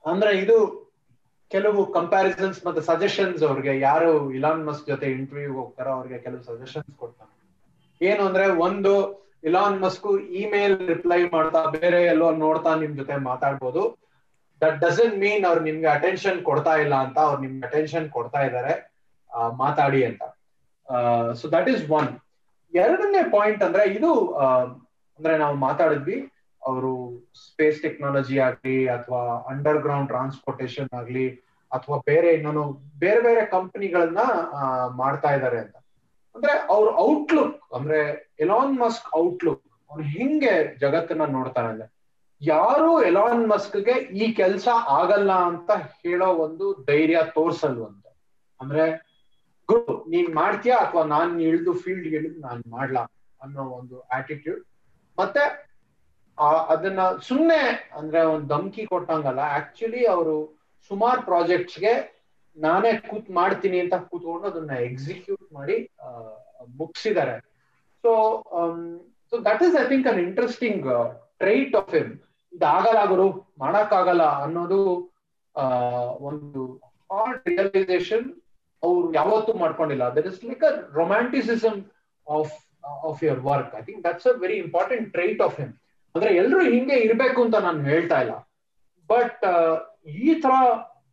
ಅಂದ್ರೆ ಇದು ಕೆಲವು ಕಂಪ್ಯಾರಿಸನ್ಸ್ ಮತ್ತೆ ಸಜೆಷನ್ಸ್ ಅವ್ರಿಗೆ, ಯಾರು ಇಲಾನ್ ಮಸ್ಕ್ ಜೊತೆ ಇಂಟರ್ವ್ಯೂ ಹೋಗ್ತಾರೋ ಅವ್ರಿಗೆ ಕೆಲವು ಸಜೆಷನ್ಸ್ ಕೊಡ್ತಾನೆ ಏನು ಅಂದ್ರೆ ಒಂದು ಇಲಾನ್ ಮಸ್ಕ್ ಇಮೇಲ್ ರಿಪ್ಲೈ ಮಾಡ್ತಾ ಬೇರೆ ಎಲ್ಲೋ ನೋಡ್ತಾ ನಿಮ್ ಜೊತೆ ಮಾತಾಡ್ಬೋದು. ದಟ್ ಡಸಂಟ್ ಮೀನ್ ಅವ್ರು ನಿಮ್ಗೆ ಅಟೆನ್ಷನ್ ಕೊಡ್ತಾ ಇಲ್ಲ ಅಂತ, ಅವ್ರು ನಿಮ್ಗೆ ಅಟೆನ್ಷನ್ ಕೊಡ್ತಾ ಇದ್ದಾರೆ ಮಾತಾಡಿ ಅಂತ. ಸೊ ದಟ್ ಈಸ್ ಒನ್ ಎರಡನೇ ಪಾಯಿಂಟ್ ಅಂದ್ರೆ ಇದು ಅಂದ್ರೆ ನಾವು ಮಾತಾಡಿದ್ವಿ ಅವರು ಸ್ಪೇಸ್ ಟೆಕ್ನಾಲಜಿ ಆಗ್ಲಿ ಅಥವಾ ಅಂಡರ್ ಗ್ರೌಂಡ್ ಟ್ರಾನ್ಸ್ಪೋರ್ಟೇಶನ್ ಆಗ್ಲಿ ಅಥವಾ ಬೇರೆ ಇನ್ನೊಂದು ಬೇರೆ ಬೇರೆ ಕಂಪನಿಗಳನ್ನ ಮಾಡ್ತಾ ಇದ್ದಾರೆ ಅಂತ. ಅಂದ್ರೆ ಅವ್ರ ಔಟ್ಲುಕ್ ಅಂದ್ರೆ ಎಲಾನ್ ಮಸ್ಕ್ ಔಟ್ಲುಕ್ ಅವ್ರು ಹಿಂಗೆ ಜಗತ್ತನ್ನ ನೋಡ್ತಾರೆ ಅಂದ್ರೆ ಯಾರು ಎಲಾನ್ ಮಸ್ಕ್ಗೆ ಈ ಕೆಲಸ ಆಗಲ್ಲ ಅಂತ ಹೇಳೋ ಒಂದು ಧೈರ್ಯ ತೋರ್ಸಲ್ವಂತೆ. ಅಂದ್ರೆ, ಗುರು, ನೀನ್ ಮಾಡ್ತೀಯಾ ಅಥವಾ ನಾನ್ ಇಳಿದು ಫೀಲ್ಡ್ ಇಳಿದು ನಾನ್ ಮಾಡ್ಲಾ ಅನ್ನೋ ಒಂದು ಆಟಿಟ್ಯೂಡ್ ಮತ್ತೆ ಅದನ್ನ ಸುಮ್ಮನೆ ಅಂದ್ರೆ ಒಂದ್ ಧಮ್ಕಿ ಕೊಟ್ಟಂಗಲ್ಲ. ಆಕ್ಚುಲಿ ಅವರು ಸುಮಾರು ಪ್ರಾಜೆಕ್ಟ್ಸ್ಗೆ ನಾನೇ ಕೂತ್ ಮಾಡ್ತೀನಿ ಅಂತ ಕೂತ್ಕೊಂಡು ಅದನ್ನ ಎಕ್ಸಿಕ್ಯೂಟ್ ಮಾಡಿ ಮುಗಿಸಿದ್ದಾರೆ so so that is I think an interesting trait of him ಇದಾಗಲ್ಲ ಗುರು ಮಾಡಕ್ಕಾಗಲ್ಲ ಅನ್ನೋದು ಒಂದು ಹಾರ್ಡ್ ರಿಯಲೈಸೇಷನ್ ಅವ್ರು ಯಾವತ್ತೂ ಮಾಡ್ಕೊಂಡಿಲ್ಲ. That is like a romanticism of of your work I think that's a very important trait of him ಅಂದ್ರೆ ಎಲ್ರು ಹಿಂಗೆ ಇರ್ಬೇಕು ಅಂತ ನಾನು ಹೇಳ್ತಾ ಇಲ್ಲ. ಬಟ್ ಈ ತರ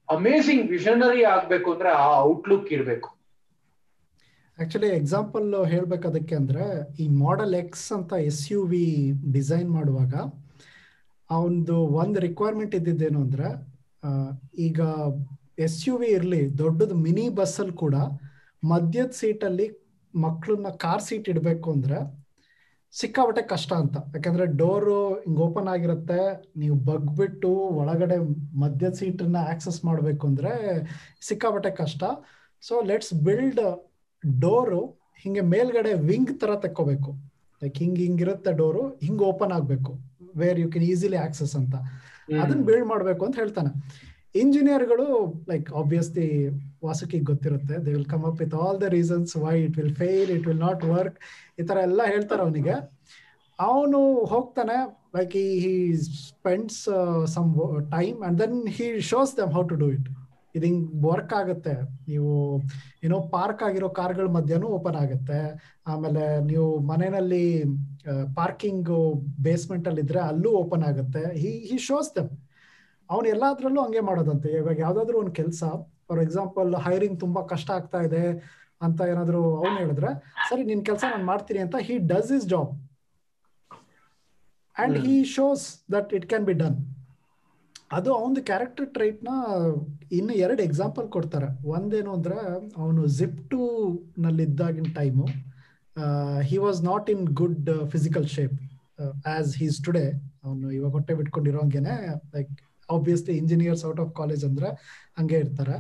ಅಮೇಸಿಂಗ್ ವಿಷನರಿ ಆಗ್ಬೇಕು ಅಂದ್ರೆ ಆ ಔಟ್ಲುಕ್ ಇರ್ಬೇಕು. ಆಕ್ಚುಲಿ ಎಕ್ಸಾಂಪಲ್ ಹೇಳ್ಬೇಕದಕ್ಕೆ ಅಂದ್ರೆ, ಈ ಮಾಡೆಲ್ ಎಕ್ಸ್ ಅಂತ ಎಸ್ ಯು ವಿ ಡಿಸೈನ್ ಮಾಡುವಾಗ ಅವನದು ಒಂದು ರಿಕ್ವೈರ್ಮೆಂಟ್ ಇದ್ದಿದ್ದೇನು ಅಂದ್ರೆ ಈಗ ಎಸ್ ಯು ವಿ ಇರಲಿ, ದೊಡ್ಡದು ಮಿನಿ ಬಸ್ಸಲ್ಲಿ ಕೂಡ ಮಧ್ಯದ ಸೀಟಲ್ಲಿ ಮಕ್ಕಳನ್ನ ಕಾರ್ ಸೀಟ್ ಇಡಬೇಕು ಅಂದ್ರೆ ಸಿಕ್ಕಾಪಟ್ಟೆ ಕಷ್ಟ ಅಂತ. ಯಾಕಂದ್ರೆ ಡೋರು ಹಿಂಗ್ ಓಪನ್ ಆಗಿರುತ್ತೆ ನೀವು ಬಗ್ಬಿಟ್ಟು ಒಳಗಡೆ ಮಧ್ಯದ ಸೀಟನ್ನ ಆಕ್ಸೆಸ್ ಮಾಡಬೇಕು ಅಂದ್ರೆ ಸಿಕ್ಕಾಬಟ್ಟೆ ಕಷ್ಟ. ಸೊ ಲೆಟ್ಸ್ ಬಿಲ್ಡ್ ಡೋರು ಹಿಂಗೆ ಮೇಲ್ಗಡೆ ವಿಂಗ್ ತರ ತಕ್ಕೋಬೇಕು. ಲೈಕ್ ಹಿಂಗ್ ಹಿಂಗಿರುತ್ತೆ ಡೋರು ಹಿಂಗ್ ಓಪನ್ ಆಗ್ಬೇಕು. Where you can easily access ಅಂತ. ಅದನ್ನ ಬಿಲ್ಡ್ ಮಾಡ್ಬೇಕು ಅಂತ ಹೇಳ್ತಾನೆ. ಇಂಜಿನಿಯರ್ಗಳು ಲೈಕ್ ಆಬ್ವಿಯಸ್ಲಿ ವಾಸುಕಿಗೆ ಗೊತ್ತಿರುತ್ತೆ. They will come up with all the reasons why it will fail it will not work ಈ ಥರ ಎಲ್ಲ ಹೇಳ್ತಾರೆ ಅವನಿಗೆ. ಅವನು ಹೋಗ್ತಾನೆ like he spends some time and then he shows them how to do it ಇದು ಹಿಂಗ್ ವರ್ಕ್ ಆಗುತ್ತೆ. ನೀವು ಏನೋ ಪಾರ್ಕ್ ಆಗಿರೋ ಕಾರ್ಗಳ ಮಧ್ಯನೂ ಓಪನ್ ಆಗುತ್ತೆ. ಆಮೇಲೆ ನೀವು ಮನೆಯಲ್ಲಿ ಪಾರ್ಕಿಂಗ್ ಬೇಸ್ಮೆಂಟ್ ಅಲ್ಲಿ ಇದ್ರೆ ಅಲ್ಲೂ ಓಪನ್ ಆಗುತ್ತೆ. ಹಿ ಹಿ ಶೋಸ್ ದಮ್ ಅವ್ನು ಎಲ್ಲಾದ್ರಲ್ಲೂ ಹಂಗೆ ಮಾಡೋದಂತೆ. ಇವಾಗ ಯಾವ್ದಾದ್ರು ಒಂದು ಕೆಲಸ ಫಾರ್ ಎಕ್ಸಾಂಪಲ್ ಹೈರಿಂಗ್ ತುಂಬಾ ಕಷ್ಟ ಆಗ್ತಾ ಇದೆ ಅಂತ ಏನಾದ್ರು ಅವ್ನು ಹೇಳಿದ್ರೆ ಸರಿ ನಿನ್ ಕೆಲಸ ನಾನು ಮಾಡ್ತೀನಿ ಅಂತ he does is job and he shows that it can be done ಅದು ಅವನ ಕ್ಯಾರೆಕ್ಟರ್ ಟ್ರೈಟ್ನ ಇನ್ನು ಎರಡು ಎಕ್ಸಾಂಪಲ್ ಕೊಡ್ತಾರೆ. ಒಂದೇನು ಅಂದ್ರೆ ಅವನು ಜಿಪ್ ಟು ನಲ್ಲಿ ಇದ್ದಾಗಿನ time he was not in good physical shape as he's today ಅವನು ಇವಾಗ ಹೊಟ್ಟೆ ಬಿಟ್ಕೊಂಡಿರೋಂಗೆನೆ like obviously engineers out of college ಅಂದ್ರೆ ಹಂಗೆ ಇರ್ತಾರೆ.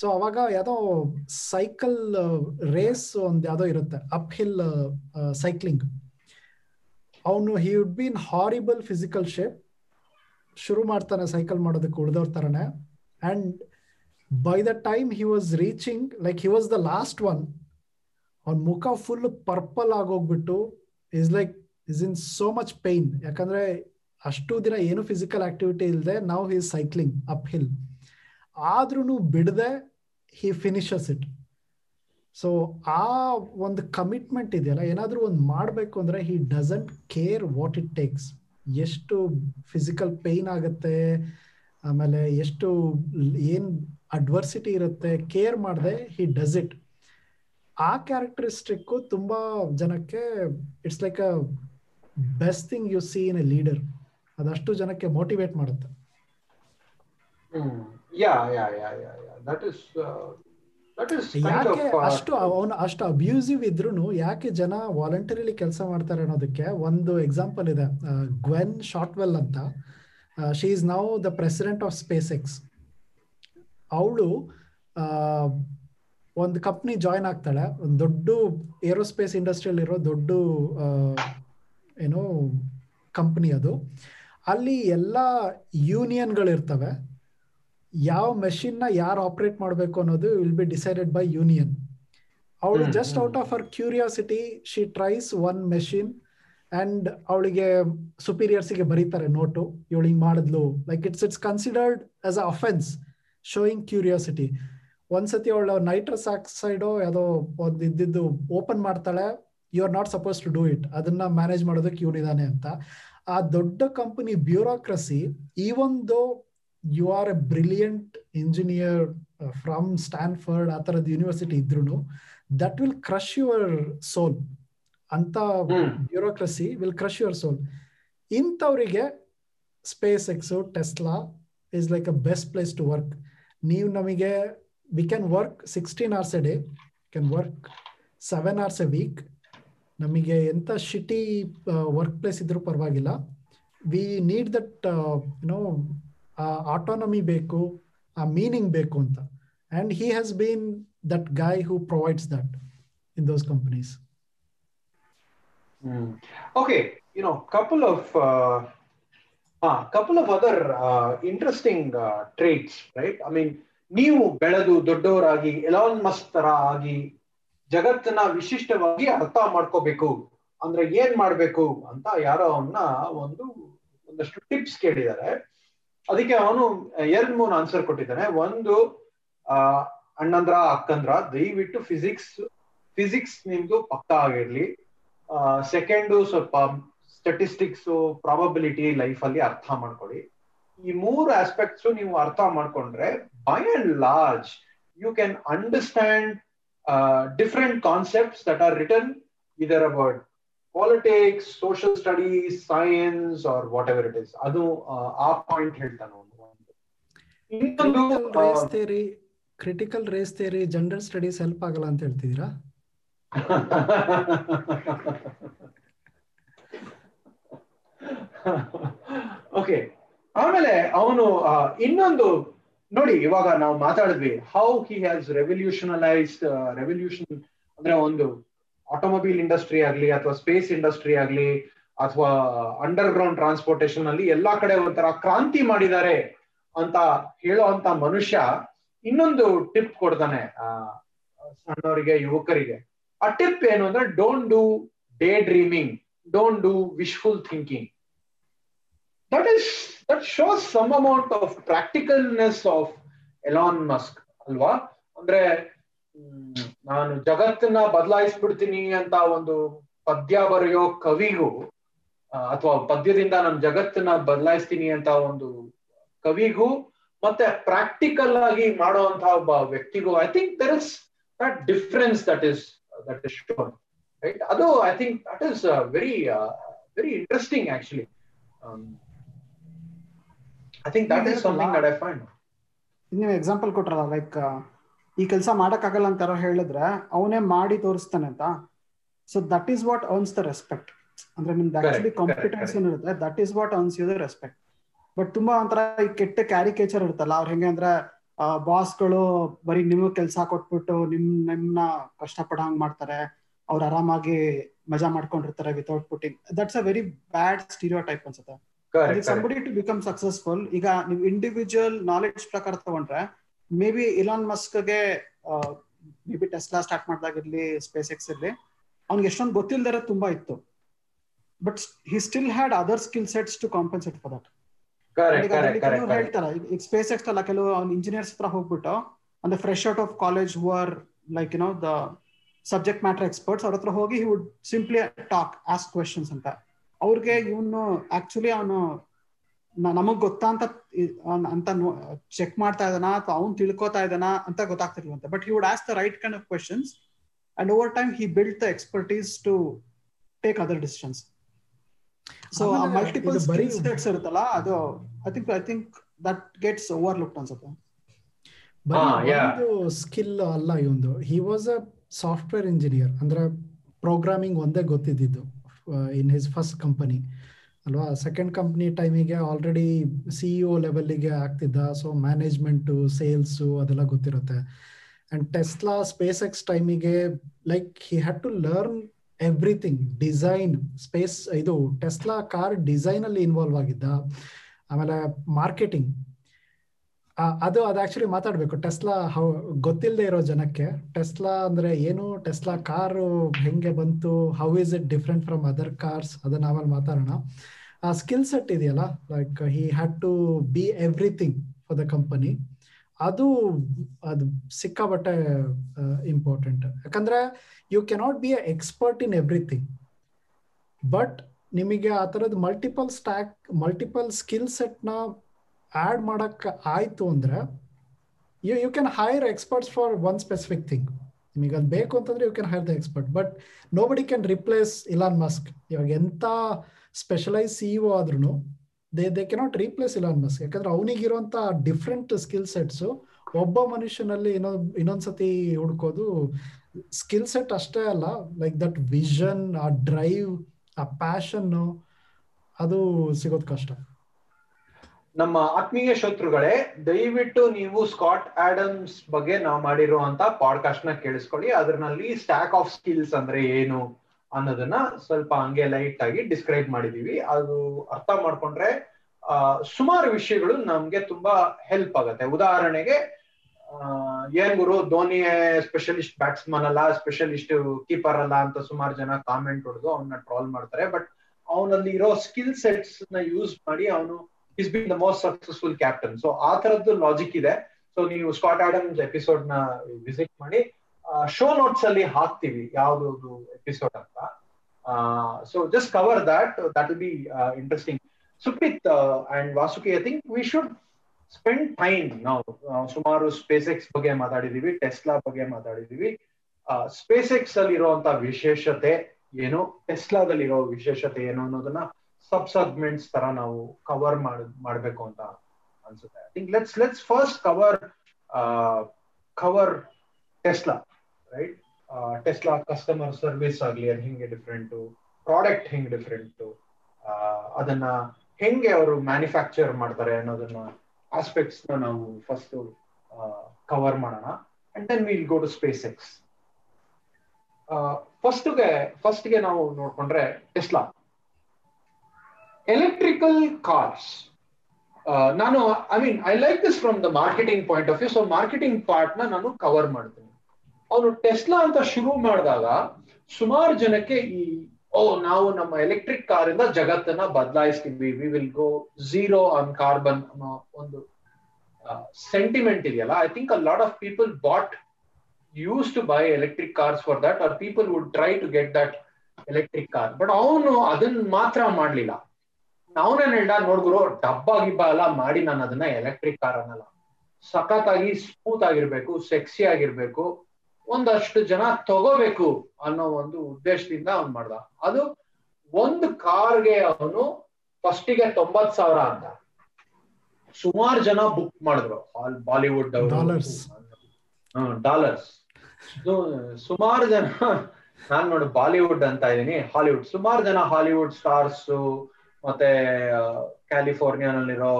ಸೊ ಅವಾಗ ಯಾವುದೋ ಸೈಕಲ್ ರೇಸ್ ಒಂದು ಯಾವುದೋ ಇರುತ್ತೆ ಅಪ್ ಹಿಲ್ ಸೈಕ್ಲಿಂಗ್ ಅವನು he would be in horrible physical shape ಶುರು ಮಾಡ್ತಾನೆ ಸೈಕಲ್ ಮಾಡೋದಕ್ಕೆ ಉಳಿದವ್ರ ಥರನೇ and by the time he was reaching like he was the last one ಅವ್ನ ಮುಖ full purple ಆಗೋಗ್ಬಿಟ್ಟು is like is in so much pain ಯಾಕಂದ್ರೆ ಅಷ್ಟು ದಿನ ಏನು ಫಿಸಿಕಲ್ ಆಕ್ಟಿವಿಟಿ ಇಲ್ಲದೆ ನಾವು ಹಿ ಸೈಕ್ಲಿಂಗ್ ಅಪ್ ಹಿಲ್ ಆದ್ರೂ ಬಿಡದೆ ಹಿ ಫಿನಿಶಸ್ ಇಟ್ ಸೊ ಆ ಒಂದು ಕಮಿಟ್ಮೆಂಟ್ ಇದೆಯಲ್ಲ, ಏನಾದರೂ ಒಂದು ಮಾಡಬೇಕು ಅಂದ್ರೆ he doesn't care what it takes ಎಷ್ಟು ಫಿಸಿಕಲ್ ಪೇನ್ ಆಗುತ್ತೆ, ಆಮೇಲೆ ಎಷ್ಟು ಏನ್ ಅಡ್ವರ್ಸಿಟಿ ಇರುತ್ತೆ ಕೇರ್ ಮಾಡದೆ ಹಿ ಡಸ್ ಇಟ್ ಆ ಕ್ಯಾರೆಕ್ಟರಿಸ್ಟಿಕ್ ತುಂಬಾ ಜನಕ್ಕೆ it's like a best thing you see in a leader ಅದಷ್ಟು ಜನಕ್ಕೆ ಮೋಟಿವೇಟ್ ಮಾಡುತ್ತೆ. ಯಾಕೆ ಅಷ್ಟು ಅವನು ಅಷ್ಟು ಅಬ್ಯೂಸಿವ್ ಇದ್ರು ಯಾಕೆ ಜನ ವಾಲಂಟರಿಲಿ ಕೆಲಸ ಮಾಡ್ತಾರೆ ಅನ್ನೋದಕ್ಕೆ ಒಂದು ಎಕ್ಸಾಂಪಲ್ ಇದೆ. ಗ್ವೆನ್ ಶಾರ್ಟ್ವೆಲ್ ಅಂತ. She is now the president of SpaceX ಅವಳು ಒಂದು ಕಂಪ್ನಿ ಜಾಯ್ನ್ ಆಗ್ತಾಳೆ. ಒಂದು ದೊಡ್ಡ ಏರೋಸ್ಪೇಸ್ ಇಂಡಸ್ಟ್ರಿಯಲ್ಲಿರೋ ದೊಡ್ಡ ಏನು ಕಂಪ್ನಿ ಅದು. ಅಲ್ಲಿ ಎಲ್ಲ ಯೂನಿಯನ್ಗಳಿರ್ತವೆ ಯಾವ ಮೆಷಿನ್ನ ನ ಯಾರು ಆಪರೇಟ್ ಮಾಡಬೇಕು ಅನ್ನೋದು will be decided by union ಅವಳು just out of our curiosity she tries one machine and ಅವಳಿಗೆ ಸುಪೀರಿಯರ್ಸಿಗೆ ಬರೀತಾರೆ ನೋಟು. ಇವಳಿಗೆ ಮಾಡಿದ್ಲು. Like it's it's considered as a offence showing curiosity ಒಂದ್ಸತಿ ಅವಳು ನೈಟ್ರಸ್ ಆಕ್ಸೈಡ್ ಯಾವುದೋ ಒಂದು ಇದ್ದಿದ್ದು ಓಪನ್ ಮಾಡ್ತಾಳೆ. You are not suppose to do it ಅದನ್ನ ಮ್ಯಾನೇಜ್ ಮಾಡೋದಕ್ಕೆ ಇವನಿದಾನೆ ಅಂತ. ಆ ದೊಡ್ಡ ಕಂಪನಿ ಬ್ಯೂರೋಕ್ರಸಿ ಈ ಒಂದು you are a brilliant engineer from Stanford ಆ ಥರದ ಯೂನಿವರ್ಸಿಟಿ ಇದ್ರು that will crush your soul ಅಂತ bureaucracy will crush your soul ಇಂಥವರಿಗೆ SpaceX Tesla is like a best place to work ನೀವು ನಮಗೆ we can work sixteen hours a day can work seven hours a week ನಮಗೆ ಎಂಥ shitty work place ಇದ್ರೂ ಪರವಾಗಿಲ್ಲ. We need that you know ಆ autonomy ಬೇಕು, ಆ meaning ಬೇಕು ಅಂತ. And he has been that guy who provides that in those companies okay you know couple of couple of other interesting traits right I mean ನೀವು ಬೆಳೆದು ದೊಡ್ಡವರಾಗಿ Elon Musk ತರ ಆಗಿ ಜಗತ್ತನ್ನ ವಿಶಿಷ್ಟವಾಗಿ ಅರ್ಥ ಮಾಡ್ಕೋಬೇಕು. ಅಂದ್ರೆ ಏನ್ ಮಾಡ್ಬೇಕು ಅಂತ ಯಾರೋ ಅವನ್ನ ಒಂದು ಒಂದಷ್ಟು ಟಿಪ್ಸ್ ಕೇಳಿದ್ದಾರೆ ಅದಕ್ಕೆ ಅವನು ಎರಡ್ ಮೂರು ಆನ್ಸರ್ ಕೊಟ್ಟಿದ್ದಾನೆ. ಒಂದು, ಆ, ಅಣ್ಣಂದ್ರ, ಅಕ್ಕಂದ್ರ, ದಯವಿಟ್ಟು ಫಿಸಿಕ್ಸ್ ಫಿಸಿಕ್ಸ್ ನಿಮ್ದು ಪಕ್ಕ ಆಗಿರ್ಲಿ. ಸೆಕೆಂಡು ಸ್ವಲ್ಪ ಸ್ಟಟಿಸ್ಟಿಕ್ಸ್ ಪ್ರಾಬಬಿಲಿಟಿ ಲೈಫ್ ಅಲ್ಲಿ ಅರ್ಥ ಮಾಡ್ಕೊಳ್ಳಿ. ಈ ಮೂರು ಆಸ್ಪೆಕ್ಟ್ಸ್ ನೀವು ಅರ್ಥ ಮಾಡ್ಕೊಂಡ್ರೆ by and large you can understand different concepts that are return either about politics social studies science or whatever it is ಅದು ಆ ಪಾಯಿಂಟ್ ಹೇಳ್ತಾನೆ ಇನ್ನೊಂದು race theory critical race theory gender studies help ಆಗಲ್ಲ ಅಂತ ಹೇಳ್ತಿದ್ದೀರಾ? ಓಕೆ ಆಮೇಲೆ ಅವನು ಇನ್ನೊಂದು ನೋಡಿ, ಇವಾಗ ನಾವು ಮಾತಾಡಿದ್ವಿ how he has revolutionalised revolution ಅಂದ್ರೆ ಒಂದು ಆಟೋಮೊಬೈಲ್ ಇಂಡಸ್ಟ್ರಿ ಆಗ್ಲಿ ಅಥವಾ ಸ್ಪೇಸ್ ಇಂಡಸ್ಟ್ರಿ ಆಗ್ಲಿ ಅಥವಾ ಅಂಡರ್ ಗ್ರೌಂಡ್ ಟ್ರಾನ್ಸ್ಪೋರ್ಟೇಶನ್ ಅಲ್ಲಿ ಎಲ್ಲಾ ಕಡೆ ಒಂಥರ ಕ್ರಾಂತಿ ಮಾಡಿದ್ದಾರೆ ಅಂತ ಹೇಳೋ ಅಂತ ಮನುಷ್ಯ ಇನ್ನೊಂದು ಟಿಪ್ ಕೊಡ್ತಾನೆ ಸಣ್ಣವರಿಗೆ, ಯುವಕರಿಗೆ. ಆ ಟಿಪ್ ಏನು ಅಂದ್ರೆ don't do day dreaming don't do wishful thinking that is that shows some amount of practicalness of Elon Musk ಅಲ್ವಾ? ಅಂದ್ರೆ ನಾನು ಜಗತ್ತನ್ನ ಬದಲಾಯಿಸ್ಬಿಡ್ತೀನಿ ಅಂತ ಒಂದು ಪದ್ಯ ಬರೆಯೋ ಕವಿಗೂ ಅಥವಾ ಪದ್ಯದಿಂದ ನಾನು ಜಗತ್ತನ್ನ ಬದಲಾಯಿಸ್ತೀನಿ ಅಂತ ಒಂದು ಕವಿಗೂ, ಮತ್ತೆ ಪ್ರಾಕ್ಟಿಕಲ್ ಆಗಿ ಮಾಡುವಂತಹ ಒಬ್ಬ ವ್ಯಕ್ತಿಗೂ I think there is that difference that is that is shown right ಅದು I think that is very very interesting actually I think that is something that I find ನೀವು ಎಕ್ಸಾಂಪಲ್ ಕೊಟ್ರಲ್ಲ ಲೈಕ್ ಈ ಕೆಲಸ ಮಾಡಕ್ಕಾಗಲ್ಲ ಅಂತ ಹೇಳಿದ್ರೆ ಅವನೇ ಮಾಡಿ ತೋರಿಸ್ತಾನೆ ಅಂತ. So that is what earns the respect ಅಂದ್ರೆ ನಿಮ್ದು ಆಕ್ಚುಲಿ ಕಾಂಪಿಟೆನ್ಸ್ ಏನಿರುತ್ತೆ that is what earns you the respect but ತುಂಬಾ ಒಂಥರ ಈ ಕೆಟ್ಟ ಕ್ಯಾರಿಕೇಚರ್ ಇರುತ್ತಲ್ಲ ಅವ್ರು ಹೆಂಗೆ ಅಂದ್ರೆ ಬಾಸ್ಗಳು ಬರೀ ನಿಮ್ಗೆ ಕೆಲಸ ಕೊಟ್ಬಿಟ್ಟು ನಿಮ್ ನಿಮ್ನ ಕಷ್ಟಪಡೋ ಹಂಗ್ ಮಾಡ್ತಾರೆ ಅವ್ರು ಆರಾಮಾಗಿ ಮಜಾ ಮಾಡ್ಕೊಂಡಿರ್ತಾರೆ without putting that's a very bad stereotype ಅನ್ಸುತ್ತೆ. ಸಂಬಡಿ ಟು ಬಿಕಮ್ ಸಕ್ಸಸ್ಫುಲ್ ಈಗ ನೀವು ಇಂಡಿವಿಜುವಲ್ ನಾಲೆಡ್ಜ್ ಪ್ರಕಾರ ತಗೊಂಡ್ರೆ ಮೇ ಬಿ ಇಲಾನ್ ಮಸ್ಕ್ಗೆ ಮೇ ಬಿ ಟೆಸ್ಲಾ ಸ್ಟಾರ್ಟ್ ಮಾಡ್ದಾಗಿರ್ಲಿ ಸ್ಪೇಸ್ ಎಕ್ಸ್ ಇರ್ಲಿ ಅವ್ನಿಗೆ ಎಷ್ಟೊಂದು ಗೊತ್ತಿಲ್ದಿರೋ ತುಂಬಾ ಇತ್ತು. But he still had other skill sets to compensate for that ಹೇಳ್ತಾರೆ ಈಗ ಸ್ಪೇಸ್ ಎಕ್ಸ್ ಅಲ್ಲ ಕೆಲವು ಅವ್ನ ಇಂಜಿನಿಯರ್ಸ್ ಹತ್ರ ಹೋಗ್ಬಿಟ್ಟು ಅಂದ್ರೆ fresh out of college who are like you know the subject matter experts ಅವ್ರ ಹತ್ರ ಹೋಗಿ he would simply talk ask questions ಅಂತ. ಅವ್ರಿಗೆ ಇವನು ಆಕ್ಚುಲಿ ಅವನು ನಮಗ್ ಗೊತ್ತಾ ಅಂತ ಅಂತ ಚೆಕ್ ಮಾಡ್ತಾ ಇದ್ದಾನ ಅಥವಾ ಅವ್ನು ತಿಳ್ಕೊತಾ ಇದ್ದಾನ ಅಂತ ಗೊತ್ತಾಗ್ತಿರ್ಲಂತೆ but he would ask the right kind of questions and over time he build the expertise to take other decisions so multiple sets ಇರುತ್ತಲ್ಲ ಅದು I think I think that gets overlook ಅನ್ಸುತ್ತೆ ಸ್ಕಿಲ್ ಅಲ್ಲ ಇವಂದು he was a software engineer ಅಂದ್ರೆ programming ಒಂದೇ ಗೊತ್ತಿದ್ದು in his first company ಅಲ್ವಾ? Second company ಟೈಮಿಗೆ ಆಲ್ರೆಡಿ ಸಿಇಒ ಲೆವೆಲ್ಗೆ ಆಗ್ತಿದ್ದ. ಸೊ ಮ್ಯಾನೇಜ್ಮೆಂಟು ಸೇಲ್ಸು ಅದೆಲ್ಲ ಗೊತ್ತಿರುತ್ತೆ. ಅಂಡ್ ಟೆಸ್ಲಾ ಸ್ಪೇಸ್ ಎಕ್ಸ್ ಟೈಮಿಗೆ like he had to learn everything design space ಇದು ಟೆಸ್ಲಾ ಕಾರ್ ಡಿಸೈನ್ ಅಲ್ಲಿ ಇನ್ವಾಲ್ವ್ ಆಗಿದ್ದ. ಆಮೇಲೆ ಮಾರ್ಕೆಟಿಂಗ್ ಅದು ಅದು ಆಕ್ಚುಲಿ ಮಾತಾಡ್ಬೇಕು. ಟೆಸ್ಲಾ ಹೌ ಗೊತ್ತಿಲ್ಲದೆ ಇರೋ ಜನಕ್ಕೆ. ಟೆಸ್ಲಾ ಅಂದ್ರೆ ಏನು? ಟೆಸ್ಲಾ ಕಾರು ಹೆಂಗೆ ಬಂತು? How is it different from other cars ಅದನ್ನ ನಾವಲ್ಲಿ ಮಾತಾಡೋಣ. ಆ ಸ್ಕಿಲ್ ಸೆಟ್ ಇದೆಯಲ್ಲ like he had to be everything for the company ಅದು ಅದು ಸಿಕ್ಕಾಬಟ್ಟೆ ಇಂಪಾರ್ಟೆಂಟ್ ಯಾಕಂದ್ರೆ you cannot be a expert in everything but ನಿಮಗೆ ಆ ಥರದ್ದು ಮಲ್ಟಿಪಲ್ ಸ್ಟ್ಯಾಕ್ ಮಲ್ಟಿಪಲ್ ಸ್ಕಿಲ್ ಸೆಟ್ನ ಆ್ಯಡ್ ಮಾಡೋಕ್ಕೆ ಆಯಿತು ಅಂದರೆ you you can hire experts for one specific thing ನಿಮಗೆ ಅದು ಬೇಕು ಅಂತಂದರೆ you can hire the expert but nobody can replace Elon Musk ಇವಾಗ ಎಂಥ ಸ್ಪೆಷಲೈಸ್ ಸಿ ಓ ಆದ್ರೂ they they cannot replace Elon Musk ಯಾಕಂದ್ರೆ ಅವನಿಗಿರುವಂಥ ಡಿಫ್ರೆಂಟ್ ಸ್ಕಿಲ್ ಸೆಟ್ಸು ಒಬ್ಬ ಮನುಷ್ಯನಲ್ಲಿ ಇನ್ನೊಂದು ಸತಿ ಹುಡ್ಕೋದು ಸ್ಕಿಲ್ ಸೆಟ್ ಅಷ್ಟೇ ಅಲ್ಲ ಲೈಕ್ ದಟ್ ವಿಷನ್ ಆ ಡ್ರೈವ್ ಆ ಪ್ಯಾಷನ್ನು ಅದು ಸಿಗೋದು ಕಷ್ಟ. ನಮ್ಮ ಆತ್ಮೀಯ ಶತ್ರುಗಳೇ, ದಯವಿಟ್ಟು ನೀವು ಸ್ಕಾಟ್ ಆಡಮ್ಸ್ ಬಗ್ಗೆ ನಾವು ಮಾಡಿರುವಂತ ಪಾಡ್ಕಾಸ್ಟ್ನ ಕೇಳಿಸ್ಕೊಳ್ಳಿ. ಅದರಲ್ಲಿ ಸ್ಟ್ಯಾಕ್ ಆಫ್ ಸ್ಕಿಲ್ಸ್ ಅಂದ್ರೆ ಏನು ಅನ್ನೋದನ್ನ ಸ್ವಲ್ಪ ಹಂಗೆ ಲೈಟ್ ಆಗಿ ಡಿಸ್ಕ್ರೈಬ್ ಮಾಡಿದೀವಿ. ಅದು ಅರ್ಥ ಮಾಡ್ಕೊಂಡ್ರೆ ಸುಮಾರು ವಿಷಯಗಳು ನಮ್ಗೆ ತುಂಬಾ ಹೆಲ್ಪ್ ಆಗುತ್ತೆ. ಉದಾಹರಣೆಗೆ ಏನ್ ಗುರು, ಧೋನಿ ಸ್ಪೆಷಲಿಸ್ಟ್ ಬ್ಯಾಟ್ಸ್ಮನ್ ಅಲ್ಲ ಸ್ಪೆಷಲಿಸ್ಟ್ ಕೀಪರ್ ಅಲ್ಲ ಅಂತ ಸುಮಾರು ಜನ ಕಾಮೆಂಟ್ ಹೊಡೆದು ಅವನ್ನ ಟ್ರಾಲ್ ಮಾಡ್ತಾರೆ. ಬಟ್ ಅವನಲ್ಲಿ ಇರೋ ಸ್ಕಿಲ್ ಸೆಟ್ಸ್ನ ಯೂಸ್ ಮಾಡಿ ಅವನು is been the most successful captain so ಆ ತರದ್ದು ಲಾಜಿಕ್ ಇದೆ. ಸೊ ನೀವು ಸ್ಕಾಟ್ ಆಡಮ್ಸ್ ಎಪಿಸೋಡ್ನ ವಿಸಿಟ್ ಮಾಡಿ ಶೋ ನೋಟ್ಸ್ ಅಲ್ಲಿ ಹಾಕ್ತಿವಿ ಯಾವ್ದು ಎಪಿಸೋಡ್ ಅಂತ. So just cover that that will be interesting Supreet and Vasuki I think we should spend time ನಾವು ಸುಮಾರು ಸ್ಪೇಸ್ ಎಕ್ಸ್ ಬಗ್ಗೆ ಮಾತಾಡಿದೀವಿ ಟೆಸ್ಲಾ ಬಗ್ಗೆ ಮಾತಾಡಿದೀವಿ. ಸ್ಪೇಸ್ ಎಕ್ಸ್ ಅಲ್ಲಿ ಇರುವಂತ ವಿಶೇಷತೆ ಏನು? ಟೆಸ್ಲಾದಲ್ಲಿ ಇರೋ ವಿಶೇಷತೆ ಏನು ಅನ್ನೋದನ್ನ ಸಬ್ ಸೆಗ್ಮೆಂಟ್ಸ್ ತರ ನಾವು ಕವರ್ ಮಾಡ್, ಮಾಡ್ಬೇಕು ಅಂತ ಅನ್ಸುತ್ತೆ. I think let's let's first cover cover Tesla right Tesla customer service ಆಗ್ಲಿ ಅದು ಹೆಂಗೆ ಡಿಫ್ರೆಂಟು ಪ್ರಾಡಕ್ಟ್ ಹೆಂಗೆ ಡಿಫ್ರೆಂಟು ಅದನ್ನ ಹೆಂಗೆ ಅವರು ಮ್ಯಾನುಫ್ಯಾಕ್ಚರ್ ಮಾಡ್ತಾರೆ ಅನ್ನೋದನ್ನ ಆಸ್ಪೆಕ್ಟ್ಸ್ನ ನಾವು ಫಸ್ಟ್ ಕವರ್ ಮಾಡೋಣ. And then will go to SpaceX ಫಸ್ಟ್ಗೆ ಫಸ್ಟ್ಗೆ ನಾವು ನೋಡ್ಕೊಂಡ್ರೆ ಟೆಸ್ಲಾ ಎಲೆಕ್ಟ್ರಿಕಲ್ ಕಾರ್ಸ್ ನಾನು I mean I like this from the marketing point of view so marketing ಪಾರ್ಟ್ನ ನಾನು ಕವರ್ ಮಾಡ್ತೀನಿ. ಅವನು ಟೆಸ್ಲಾ ಅಂತ ಶುರು ಮಾಡಿದಾಗ ಸುಮಾರು ಜನಕ್ಕೆ ಈ, ಓ, ನಾವು ನಮ್ಮ ಎಲೆಕ್ಟ್ರಿಕ್ ಕಾರ್ ಇಂದ ಜಗತ್ತನ್ನ ಬದಲಾಯಿಸ್ತೀವಿ. We will go zero on carbon ಅನ್ನೋ ಒಂದು ಸೆಂಟಿಮೆಂಟ್ ಇದೆಯಲ್ಲ? I think a lot of people bought use to buy electric cars for that are people would try to get that electric car but ಅವನು ಅದನ್ನ ಮಾತ್ರ ಮಾಡ್ಲಿಲ್ಲ. ನಾವೇನ್ ಹೇಳ್ದ ನೋಡ್ಗುರು ಡಬ್ಬ ಗಿಬ್ಬ ಎಲ್ಲ ಮಾಡಿ ನಾನು ಅದನ್ನ ಎಲೆಕ್ಟ್ರಿಕ್ ಕಾರ್ ಅನ್ನಲ್ಲ. ಸಖತ್ತಾಗಿ ಸ್ಮೂತ್ ಆಗಿರ್ಬೇಕು ಸೆಕ್ಸಿ ಆಗಿರ್ಬೇಕು ಒಂದಷ್ಟು ಜನ ತಗೋಬೇಕು ಅನ್ನೋ ಒಂದು ಉದ್ದೇಶದಿಂದ ಅವ್ನು ಮಾಡ್ದ. ಅದು ಒಂದು ಕಾರ್ಗೆ ಅವನು ಫಸ್ಟಿಗೆ ತೊಂಬತ್ ಸಾವಿರ ಅಂತ. ಸುಮಾರು ಜನ ಬುಕ್ ಮಾಡಿದ್ರು. ಬಾಲಿವುಡ್ ಡಾಲರ್ಸ್. ಡಾಲರ್ಸ್. ಸುಮಾರು ಜನ ನಾನ್ ನೋಡು ಬಾಲಿವುಡ್ ಅಂತ ಇದೀನಿ ಹಾಲಿವುಡ್. ಸುಮಾರು ಜನ ಹಾಲಿವುಡ್ ಸ್ಟಾರ್ಸ್ ಮತ್ತೆ ಕ್ಯಾಲಿಫೋರ್ನಿಯಾನಲ್ಲಿರೋ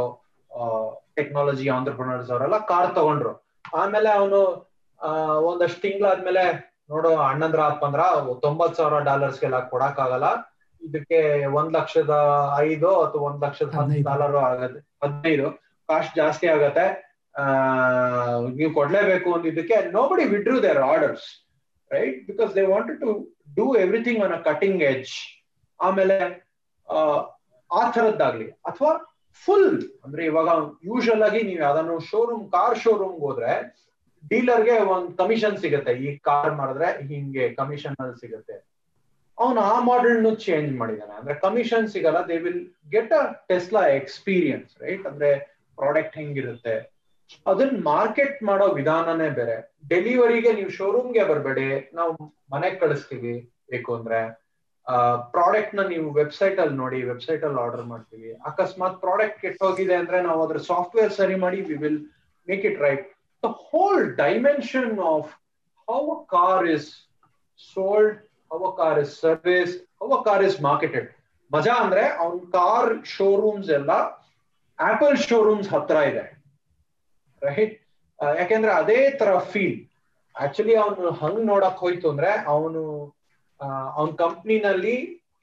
ಟೆಕ್ನಾಲಜಿ ಆಂಟ್ರಪ್ರನರ್ಸ್ ಅವರೆಲ್ಲ ಕಾರ್ ತಗೊಂಡ್ರು. ಆಮೇಲೆ ಅವನು ಒಂದಷ್ಟು ತಿಂಗಳಾದ್ಮೇಲೆ ನೋಡು ಅಣ್ಣಂದ್ರ ಅಪ್ಪಂದ್ರ ತೊಂಬತ್ ಸಾವಿರ ಡಾಲರ್ಸ್ಗೆಲ್ಲ ಕೊಡಕ್ಕಾಗಲ್ಲ. ಇದಕ್ಕೆ ಒಂದ್ ಲಕ್ಷದ ಐದು ಅಥವಾ ಒಂದ್ ಲಕ್ಷದ ಹದಿನೈದು. ಡಾಲರ್ ಆಗತ್ತೆ. ಹದಿನೈದು. ಕಾಸ್ಟ್ ಜಾಸ್ತಿ ಆಗತ್ತೆ. ಆ ನೀವು ಕೊಡ್ಲೇಬೇಕು ಅಂದಿದ್ದಕ್ಕೆ nobody withdrew their orders right because they wanted to do everything on a cutting edge ಆಮೇಲೆ ಆ, ಥರದ್ದಾಗ್ಲಿ. ಅಥವಾ ಫುಲ್ ಅಂದ್ರೆ ಇವಾಗ ಯೂಶಲ್ ಆಗಿ ನೀವು ಯಾವ್ದಾದ್ರು ಶೋರೂಮ್ ಕಾರ್ ಶೋರೂಮ್ ಹೋದ್ರೆ ಡೀಲರ್ಗೆ ಒಂದ್ ಕಮಿಷನ್ ಸಿಗುತ್ತೆ. ಈ ಕಾರ್ ಮಾಡಿದ್ರೆ ಹಿಂಗೆ ಕಮಿಷನ್ ಅಲ್ಲಿ ಸಿಗುತ್ತೆ. ಅವನು ಆ ಮಾಡೆಲ್ ಚೇಂಜ್ ಮಾಡಿದಾನೆ. ಅಂದ್ರೆ ಕಮಿಷನ್ ಸಿಗಲ್ಲ. They will get a Tesla experience right ಅಂದ್ರೆ ಪ್ರಾಡಕ್ಟ್ ಹೆಂಗಿರುತ್ತೆ. ಅದನ್ನ ಮಾರ್ಕೆಟ್ ಮಾಡೋ ವಿಧಾನನೇ ಬೇರೆ. ಡೆಲಿವರಿಗೆ ನೀವು ಶೋರೂಮ್ಗೆ ಬರಬೇಡಿ. ನಾವು ಮನೆಗ್ ಕಳಿಸ್ತೀವಿ. ಬೇಕು ಅಂದ್ರೆ. ಪ್ರಾಡಕ್ಟ್ನ ನೀವು ವೆಬ್ಸೈಟ್ ಅಲ್ಲಿ ನೋಡಿ ವೆಬ್ಸೈಟ್ ಅಲ್ಲಿ ಆರ್ಡರ್ ಮಾಡ್ತೀವಿ. ಅಕಸ್ಮಾತ್ ಪ್ರಾಡಕ್ಟ್ ಕೆಟ್ಟೋಗಿದೆ ಅಂದ್ರೆ ನಾವು ಅದ್ರ ಸಾಫ್ಟ್ವೇರ್ ಸರಿ ಮಾಡಿ we will make it right the whole dimension of how car is sold how a car is service how a car is marketed ಮಜಾ ಅಂದ್ರೆ ಅವ್ನ ಕಾರ್ ಶೋರೂಮ್ಸ್ ಎಲ್ಲ ಆಪಲ್ ಶೋರೂಮ್ಸ್ ಹತ್ರ ಇದೆ. ರೈಟ್ ಯಾಕೆಂದ್ರೆ ಅದೇ ತರ ಫೀಲ್ ಆಕ್ಚುಲಿ ಅವನು ಹಂಗ್ ನೋಡಕ್ ಹೋಯ್ತು ಅಂದ್ರೆ ಅವನು ಅವನ ಕಂಪ್ನಿನಲ್ಲಿ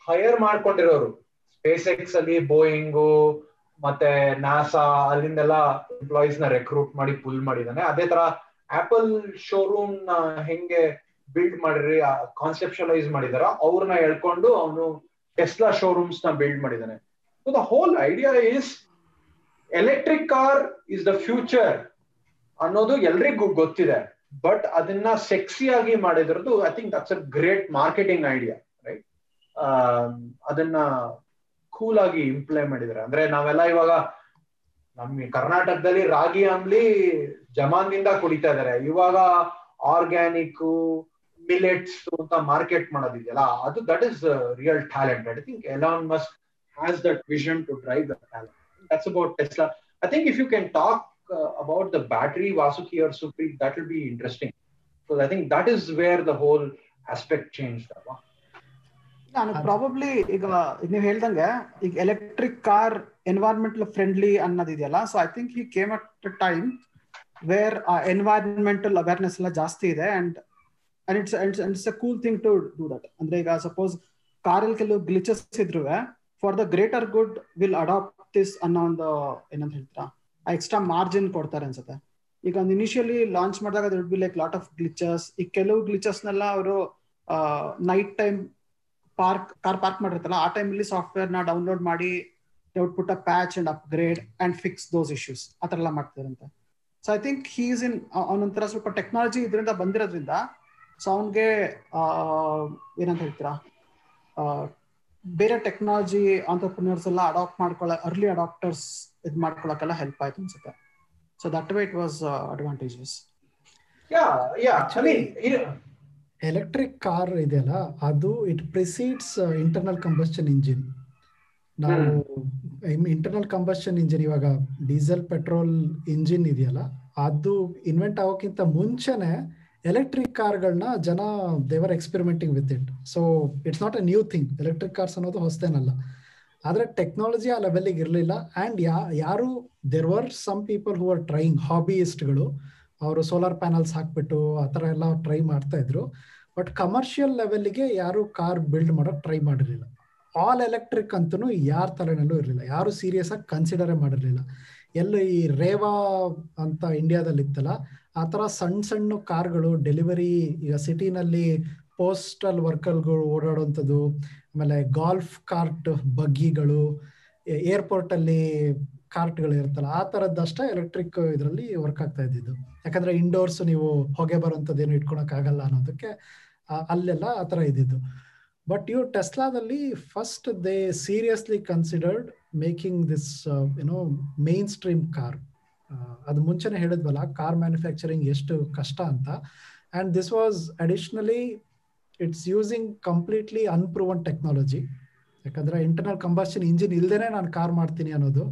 ಹೈಯರ್ ಮಾಡ್ಕೊಂಡಿರೋರು. ಸ್ಪೇಸ್ ಎಕ್ಸ್ ಅಲ್ಲಿ ಬೋಯಿಂಗು ಮತ್ತೆ ನಾಸಾ ಅಲ್ಲಿಂದೆಲ್ಲ ಎಂಪ್ಲಾಯೀಸ್ನ ರೆಕ್ರೂಟ್ ಮಾಡಿ ಪುಲ್ ಮಾಡಿದಾನೆ. ಅದೇ ತರ ಆಪಲ್ ಶೋರೂಮ್ನ ಹೆಂಗೆ ಬಿಲ್ಡ್ ಮಾಡಿರಿ ಕಾನ್ಸೆಪ್ಷಲೈಸ್ ಮಾಡಿದಾರ ಅವ್ರನ್ನ ಹೇಳ್ಕೊಂಡು ಅವನು ಟೆಸ್ಲಾ ಶೋರೂಮ್ಸ್ನ ಬಿಲ್ಡ್ ಮಾಡಿದಾನೆ. So the whole idea is electric car is the future ಅನ್ನೋದು ಎಲ್ರಿಗೂ ಗೊತ್ತಿದೆ. ಬಟ್ ಅದನ್ನ ಸೆಕ್ಸಿ ಆಗಿ ಮಾಡಿದ್ರದ್ದು I think that's a great marketing idea right ಅದನ್ನ ಕೂಲ್ ಆಗಿ ಇಂಪ್ಲೈ ಮಾಡಿದ್ರೆ ಅಂದ್ರೆ ನಾವೆಲ್ಲ ಇವಾಗ ನಮ್ಮ ಕರ್ನಾಟಕದಲ್ಲಿ ರಾಗಿ ಅಂಬ್ಲಿ ಜಮಾನ್ದಿಂದ ಕುಡಿತಾ ಇದಾರೆ ಇವಾಗ ಆರ್ಗ್ಯಾನಿಕ್ ಮಿಲೆಟ್ಸ್ ಅಂತ ಮಾರ್ಕೆಟ್ ಮಾಡೋದಿದೆಯಲ್ಲ, ಅದು that is real talent I think Elon Musk has that vision to drive that talent that's about Tesla I think if you can talk uh, about the battery Vasuki or Supri, that will be interesting. Because I think that is where the whole aspect changed. Abba. ನಾನು probably ಈಗ ನೀವು ಹೇಳ್ದಂಗೆ ಈಗ electric car environmental friendly ಅನ್ನೋದಿದೆಯಲ್ಲ so I think he came at time where environmental awareness ಎಲ್ಲ ಜಾಸ್ತಿ ಇದೆ and and it's it's a cool thing to do that ಅಂದ್ರೆ ಈಗ ಸಪೋಸ್ ಕಾರಲ್ಲಿ ಕೆಲವು ಗ್ಲಿಚಸ್ ಇದ್ರು for the greater good will adopt this ಅನ್ನೋ ಒಂದು ಏನಂತ ಹೇಳ್ತೀರಾ ಎಕ್ಸ್ಟ್ರಾ ಮಾರ್ಜಿನ್ ಕೊಡ್ತಾರೆ ಅನ್ಸುತ್ತೆ. ಈಗ ಒಂದು ಇನಿಷಿಯಲಿ ಲಾಂಚ್ ಮಾಡಿದಾಗ ದೊಡ್ಡ B like lot of glitches ಈ ಕೆಲವು ಗ್ಲಿಚಸ್ನೆಲ್ಲ ಅವರು night time park car park ಮಾಡಿರ್ತಲ್ಲ ಆ ಟೈಮಲ್ಲಿ ಸಾಫ್ಟ್ವೇರ್ನ ಡೌನ್ಲೋಡ್ ಮಾಡಿ out put a patch and upgrade and fix those issues ಆ ಥರ ಎಲ್ಲ ಮಾಡ್ತಾರಂತೆ so I think he's in ಅವನೊಂಥರ ಸ್ವಲ್ಪ ಟೆಕ್ನಾಲಜಿ ಇದರಿಂದ ಬಂದಿರೋದ್ರಿಂದ ಸೊ ಅವನಿಗೆ ಏನಂತ ಹೇಳ್ತೀರಾ ಬೇರೆ ಟೆಕ್ನಾಲಜಿ ಆಂಟರ್ಪ್ರಿನರ್ಸ್ ಎಲ್ಲ ಅಡಾಪ್ಟ್ ಮಾಡ್ಕೊಳ್ಳೋ ಅರ್ಲಿ ಅಡಾಪ್ಟರ್ಸ್ ಇದು ಮಾಡ್ಕೊಳಕ್ಕೆಲ್ಲ ಹೆಲ್ಪ್ ಆಯ್ತು ಅನ್ಸುತ್ತೆ. So that way it was advantages electric car ಇದೆಯಲ್ಲ ಅದು it precedes internal combustion engine ನಾವು ಇಂಟರ್ನಲ್ ಕಂಬಸ್ಟನ್ ಇಂಜಿನ್ ಇವಾಗ ಡೀಸೆಲ್ ಪೆಟ್ರೋಲ್ ಇಂಜಿನ್ ಇದೆಯಲ್ಲ ಅದು ಇನ್ವೆಂಟ್ ಆಗೋಕ್ಕಿಂತ ಮುಂಚೆನೆ ಎಲೆಕ್ಟ್ರಿಕ್ ಕಾರ್ಗಳನ್ನ ಜನ they were experimenting with it so it's not a new thing electric cars ಅನ್ನೋದು ಹೊಸದೇನಲ್ಲ. ಆದ್ರೆ ಟೆಕ್ನಾಲಜಿ ಆ ಲೆವೆಲ್ಗೆ ಇರಲಿಲ್ಲ. ಅಂಡ್ ಯಾ, ಯಾರು there were some people who are trying ಹಾಬಿಯಿಸ್ಟ್ಗಳು ಅವರು ಸೋಲಾರ್ ಪ್ಯಾನಲ್ಸ್ ಹಾಕ್ಬಿಟ್ಟು ಆ ಥರ ಎಲ್ಲ ಟ್ರೈ ಮಾಡ್ತಾ ಇದ್ರು. ಬಟ್ ಕಮರ್ಷಿಯಲ್ ಲೆವೆಲ್ಗೆ ಯಾರು ಕಾರ್ ಬಿಲ್ಡ್ ಮಾಡೋಕೆ ಟ್ರೈ ಮಾಡಿರಲಿಲ್ಲ. ಆಲ್ ಎಲೆಕ್ಟ್ರಿಕ್ ಅಂತೂ ಯಾರ ತಲೆನಲ್ಲೂ ಇರಲಿಲ್ಲ. ಯಾರು ಸೀರಿಯಸ್ ಆಗಿ ಕನ್ಸಿಡರೇ ಮಾಡಿರಲಿಲ್ಲ. ಎಲ್ಲ ಈ ರೇವಾ ಅಂತ ಇಂಡಿಯಾದಲ್ಲಿ ಇತ್ತಲ್ಲ ಆ ಥರ ಸಣ್ಣ ಸಣ್ಣ ಕಾರ್ಗಳು ಡೆಲಿವರಿ ಈಗ ಸಿಟಿನಲ್ಲಿ ಪೋಸ್ಟಲ್ ವರ್ಕಲ್ಗಳು ಓಡಾಡುವಂಥದ್ದು, ಆಮೇಲೆ ಗಾಲ್ಫ್ ಕಾರ್ಟ್ ಬಗ್ಗಿಗಳು ಏರ್ಪೋರ್ಟ್ ಅಲ್ಲಿ ಕಾರ್ಟ್ಗಳು ಇರುತ್ತಲ್ಲ, ಆ ಥರದ್ದಷ್ಟೇ ಎಲೆಕ್ಟ್ರಿಕ್ ಇದರಲ್ಲಿ ವರ್ಕ್ ಆಗ್ತಾ ಇದ್ದಿದ್ದು. ಯಾಕಂದ್ರೆ ಇಂಡೋರ್ಸ್ ನೀವು ಹೊಗೆ ಬರುವಂಥದ್ದು ಏನು ಇಟ್ಕೊಳಕ್ ಆಗಲ್ಲ ಅನ್ನೋದಕ್ಕೆ ಅಲ್ಲೆಲ್ಲ ಆ ಥರ ಇದ್ದಿದ್ದು. ಬಟ್ ಇವು ಟೆಸ್ಲಾದಲ್ಲಿ first they seriously considered making this ಏನೋ ಮೇನ್ ಸ್ಟ್ರೀಮ್ ಕಾರ್ ಅದು ಮುಂಚೆನೆ ಹೇಳಿದ್ವಲ್ಲ ಕಾರ್ ಮ್ಯಾನುಫ್ಯಾಕ್ಚರಿಂಗ್ ಎಷ್ಟು ಕಷ್ಟ ಅಂತ. And this was additionally it's using completely unproven technology ಯಾಕಂದ್ರೆ ಇಂಟರ್ನಲ್ ಕಂಬಾಷನ್ ಇಂಜಿನ್ ಇಲ್ದೇನೆ ನಾನು ಕಾರ್ ಮಾಡ್ತೀನಿ ಅನ್ನೋದು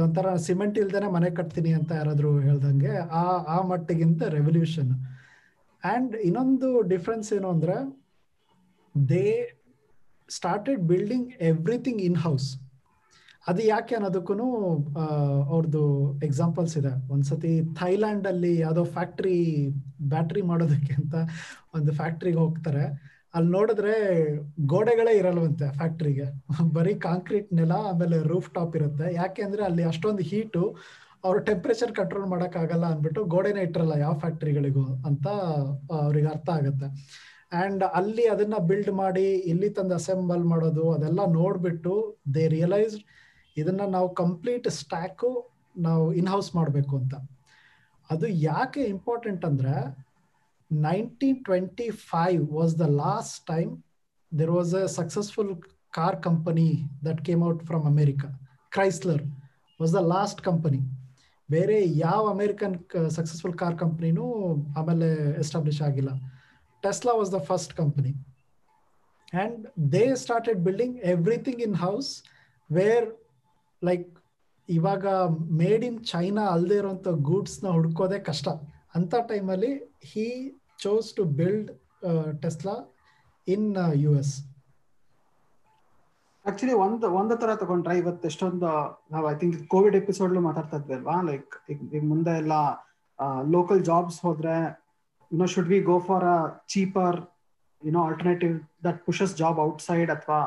ಒಂಥರ ಸಿಮೆಂಟ್ ಇಲ್ದೇನೆ ಮನೆ ಕಟ್ತೀನಿ ಅಂತ ಯಾರಾದರೂ ಹೇಳ್ದಂಗೆ ಆ ಆ ಮಟ್ಟಿಗಿಂತ ರೆವಲ್ಯೂಷನ್ ಆ್ಯಂಡ್ ಇನ್ನೊಂದು ಡಿಫ್ರೆನ್ಸ್ ಏನು ಅಂದರೆ they started building everything in house ಅದು ಯಾಕೆ ಅನ್ನೋದಕ್ಕೂ ಅವ್ರದ್ದು ಎಕ್ಸಾಂಪಲ್ಸ್ ಇದೆ. ಒಂದ್ಸತಿ ಥೈಲ್ಯಾಂಡ್ ಅಲ್ಲಿ ಯಾವುದೋ ಫ್ಯಾಕ್ಟ್ರಿ ಬ್ಯಾಟ್ರಿ ಮಾಡೋದಕ್ಕೆ ಅಂತ ಒಂದು ಫ್ಯಾಕ್ಟ್ರಿಗೆ ಹೋಗ್ತಾರೆ. ಅಲ್ಲಿ ನೋಡಿದ್ರೆ ಗೋಡೆಗಳೇ ಇರಲ್ವಂತೆ ಫ್ಯಾಕ್ಟ್ರಿಗೆ ಬರೀ ಕಾಂಕ್ರೀಟ್ ನೆಲ, ಆಮೇಲೆ ರೂಫ್ ಟಾಪ್ ಇರುತ್ತೆ. ಯಾಕೆ ಅಂದ್ರೆ ಅಲ್ಲಿ ಅಷ್ಟೊಂದು ಹೀಟು ಅವ್ರು ಟೆಂಪ್ರೇಚರ್ ಕಂಟ್ರೋಲ್ ಮಾಡಕ್ ಆಗಲ್ಲ ಅಂದ್ಬಿಟ್ಟು ಗೋಡೆನೇ ಇಟ್ಟಿರಲ್ಲ ಯಾವ ಫ್ಯಾಕ್ಟ್ರಿಗಳಿಗೂ ಅಂತ ಅವ್ರಿಗೆ ಅರ್ಥ ಆಗುತ್ತೆ. ಅಂಡ್ ಅಲ್ಲಿ ಅದನ್ನ ಬಿಲ್ಡ್ ಮಾಡಿ, ಇಲ್ಲಿ ತಂದು ಅಸೆಂಬಲ್ ಮಾಡೋದು, ಅದೆಲ್ಲ ನೋಡ್ಬಿಟ್ಟು ದೇ ರಿಯಲೈಸ್ ಇದನ್ನ ನಾವು ಕಂಪ್ಲೀಟ್ ಸ್ಟ್ಯಾಕು ನಾವು ಇನ್ ಹೌಸ್ ಮಾಡಬೇಕು ಅಂತ. ಅದು ಯಾಕೆ ಇಂಪಾರ್ಟೆಂಟ್ ಅಂದ್ರೆ nineteen twenty five was the last time there was a successful car company that came out from America Chrysler was the last company ಬೇರೆ ಯಾವ ಅಮೇರಿಕನ್ ಸಕ್ಸಸ್ಫುಲ್ ಕಾರ್ ಕಂಪ್ನಿನೂ ಆಮೇಲೆ ಎಸ್ಟಾಬ್ಲಿಷ್ ಆಗಿಲ್ಲ. Tesla was the first company and they started building everything in house where like, ಇವಾಗ made in China ಅಲ್ಲದೆ ಇರುವಂತ ಗೂಡ್ಸ್ನ ಹುಡ್ಕೋದೇ ಕಷ್ಟ. ಅಂತ ಟೈಮಲ್ಲಿ he chose to build Tesla in U S actually ಒಂದು, ಒಂದ್ ತರ ತಗೊಂಡ್ರೆ ಇವತ್ತು ಎಷ್ಟೊಂದು, ನಾವು ಐ ಥಿಂಕ್ ಕೋವಿಡ್ ಎಪಿಸೋಡ್ ಮಾತಾಡ್ತಾ ಇದ್ವಿ ಅಲ್ವಾ? ಲೈಕ್ ಈಗ ಮುಂದೆ ಎಲ್ಲ ಲೋಕಲ್ ಜಾಬ್ಸ್ ಹೋದ್ರೆ you know should we go for a cheaper you know alternative that pushes job outside ಅಥವಾ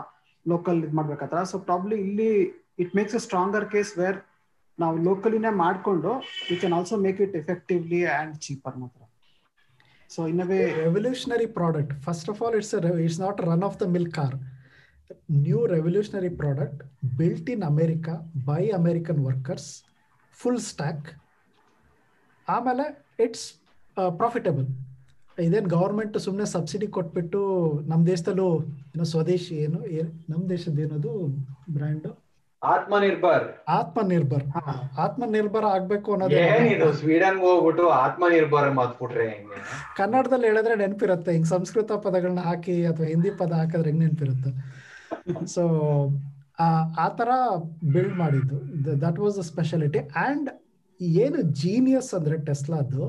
ಲೋಕಲ್ ಇದು ಮಾಡ್ಬೇಕಾದ್ರೆ ಸೊ ಪ್ರಾಬ್ಲಿ ಇಲ್ಲಿ it makes a stronger case where ನಾವು ಲೋಕಲಿನೇ ಮಾಡಿಕೊಂಡು you can also make it effectively and cheaper ಮಾತ್ರ. So in way revolutionary product first of all it's it's not run of the milk car new revolutionary product built in America by American workers full stack ಆಮೇಲೆ it's profitable ಇದೇನು government ಸುಮ್ಮನೆ subsidy ಕೊಟ್ಬಿಟ್ಟು ನಮ್ಮ ದೇಶದಲ್ಲೂ ಏನೋ ಸ್ವದೇಶಿ ಏನು ನಮ್ಮ ದೇಶದ ಏನದು ಬ್ರ್ಯಾಂಡು ಆತ್ಮನಿರ್ಭರ್. ಆತ್ಮನಿರ್ಭರ್. ಹಾ. ಆತ್ಮನಿರ್ಭರ ಆಗ್ಬೇಕು ಅನ್ನೋದು ಏನಿದು ಸ್ವೀಡನ್ ಹೋಗ್ಬಿಟ್ಟು ಆತ್ಮನಿರ್ಭರ್ ಮಾತ್ಬಿಟ್ರೆ ಹೆಂಗೆ? ಕನ್ನಡದಲ್ಲಿ ಹೇಳಿದ್ರೆ ನೆನಪಿರುತ್ತೆ ಹಿಂಗ್ ಸಂಸ್ಕೃತ ಪದಗಳನ್ನ ಹಾಕಿ ಅಥವಾ ಹಿಂದಿ ಪದ ಹಾಕಿದ್ರೆ ಹೆಂಗ್ ನೆನಪಿರುತ್ತೆ? ಸೊ ಆ ತರ ಬಿಲ್ಡ್ ಮಾಡಿದ್ದು. That was a speciality and ಏನು ಜೀನಿಯಸ್ ಅಂದ್ರೆ ಟೆಸ್ಲಾದು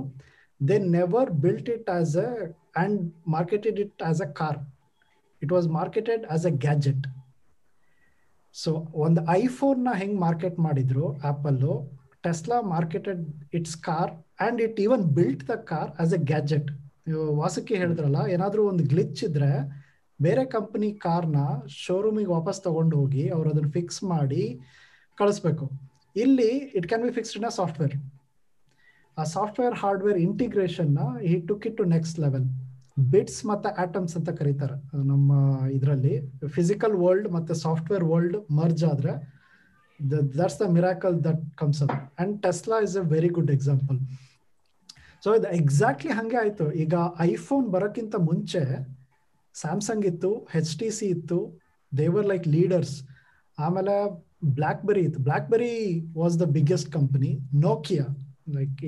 they never built it as and marketed it as a car it was marketed as a gadget so ಒಂದು ಐಫೋನ್ನ ಹೆಂಗ್ ಮಾರ್ಕೆಟ್ ಮಾಡಿದ್ರು Apple Tesla marketed it's car and it even built the car as a gadget. ವಾಸಕ್ಕೆ ಹೇಳಿದ್ರಲ್ಲ, ಏನಾದರೂ ಒಂದು glitch ಇದ್ರೆ ಬೇರೆ ಕಂಪನಿ ಕಾರ್ನ ಶೋರೂಮಿಗೆ ವಾಪಸ್ ತಗೊಂಡು ಹೋಗಿ ಅವ್ರು ಅದನ್ನ ಫಿಕ್ಸ್ ಮಾಡಿ ಕಳಿಸ್ಬೇಕು. ಇಲ್ಲಿ it can be fixed in a software. ಆ ಸಾಫ್ಟ್ವೇರ್ ಹಾರ್ಡ್ವೇರ್ ಇಂಟಿಗ್ರೇಷನ್ನ ಈ took it to next level. Bits ಮತ್ತೆ ಆಟಮ್ಸ್ ಅಂತ ಕರೀತಾರೆ. ನಮ್ಮ ಇದರಲ್ಲಿ ಫಿಸಿಕಲ್ ವರ್ಲ್ಡ್ ಮತ್ತೆ ಸಾಫ್ಟ್ವೇರ್ ವರ್ಲ್ಡ್ ಮರ್ಜ್ ಆದ್ರೆ that's the miracle that comes up and Tesla is a very good example so ಇದು ಎಕ್ಸಾಕ್ಟ್ಲಿ ಹಂಗೆ ಆಯ್ತು. ಈಗ ಐಫೋನ್ ಬರೋಕ್ಕಿಂತ ಮುಂಚೆ ಸ್ಯಾಮ್ಸಂಗ್ ಇತ್ತು ಹೆಚ್ ಟಿ ಸಿ ಇತ್ತು ದೇವರ್ ಲೈಕ್ ಲೀಡರ್ಸ್ ಆಮೇಲೆ ಬ್ಲ್ಯಾಕ್ ಬೆರಿ ಇತ್ತು BlackBerry was the biggest company Nokia like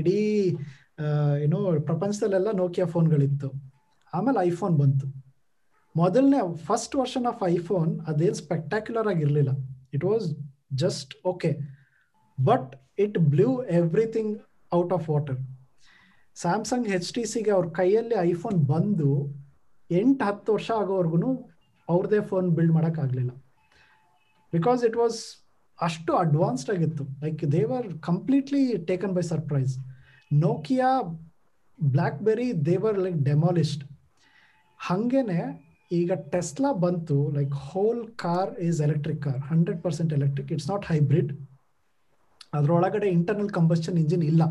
ಇಡೀ ಏನೋ ಪ್ರಪಂಚದಲ್ಲೆಲ್ಲ ನೋಕಿಯಾ ಫೋನ್ಗಳಿತ್ತು ಆಮೇಲೆ ಐಫೋನ್ ಬಂತು. ಮೊದಲನೇ ಫಸ್ಟ್ ವರ್ಷನ್ ಆಫ್ ಐಫೋನ್ ಅದೇನು ಸ್ಪೆಕ್ಟ್ಯಾಕ್ಯುಲರ್ ಆಗಿರಲಿಲ್ಲ. It was just okay but it blew everything out of water Samsung H T ಸಿಗೆ ಅವ್ರ ಕೈಯಲ್ಲಿ ಐಫೋನ್ ಬಂದು ಎಂಟು, ಹತ್ತು ವರ್ಷ ಆಗೋವರೆಗೂ ಅವ್ರದೇ ಫೋನ್ ಬಿಲ್ಡ್ ಮಾಡೋಕ್ಕಾಗಲಿಲ್ಲ ಬಿಕಾಸ್ ಇಟ್ ವಾಸ್ ಅಷ್ಟು ಅಡ್ವಾನ್ಸ್ಡ್ ಆಗಿತ್ತು. Like they were completely taken by surprise Nokia BlackBerry they were like demolished ಹಂಗೇನೆ ಈಗ ಟೆಸ್ಲಾ ಬಂತು like whole car is electric car hundred percent electric it's not hybrid ಅದರೊಳಗಡೆ internal combustion engine ಇಲ್ಲ.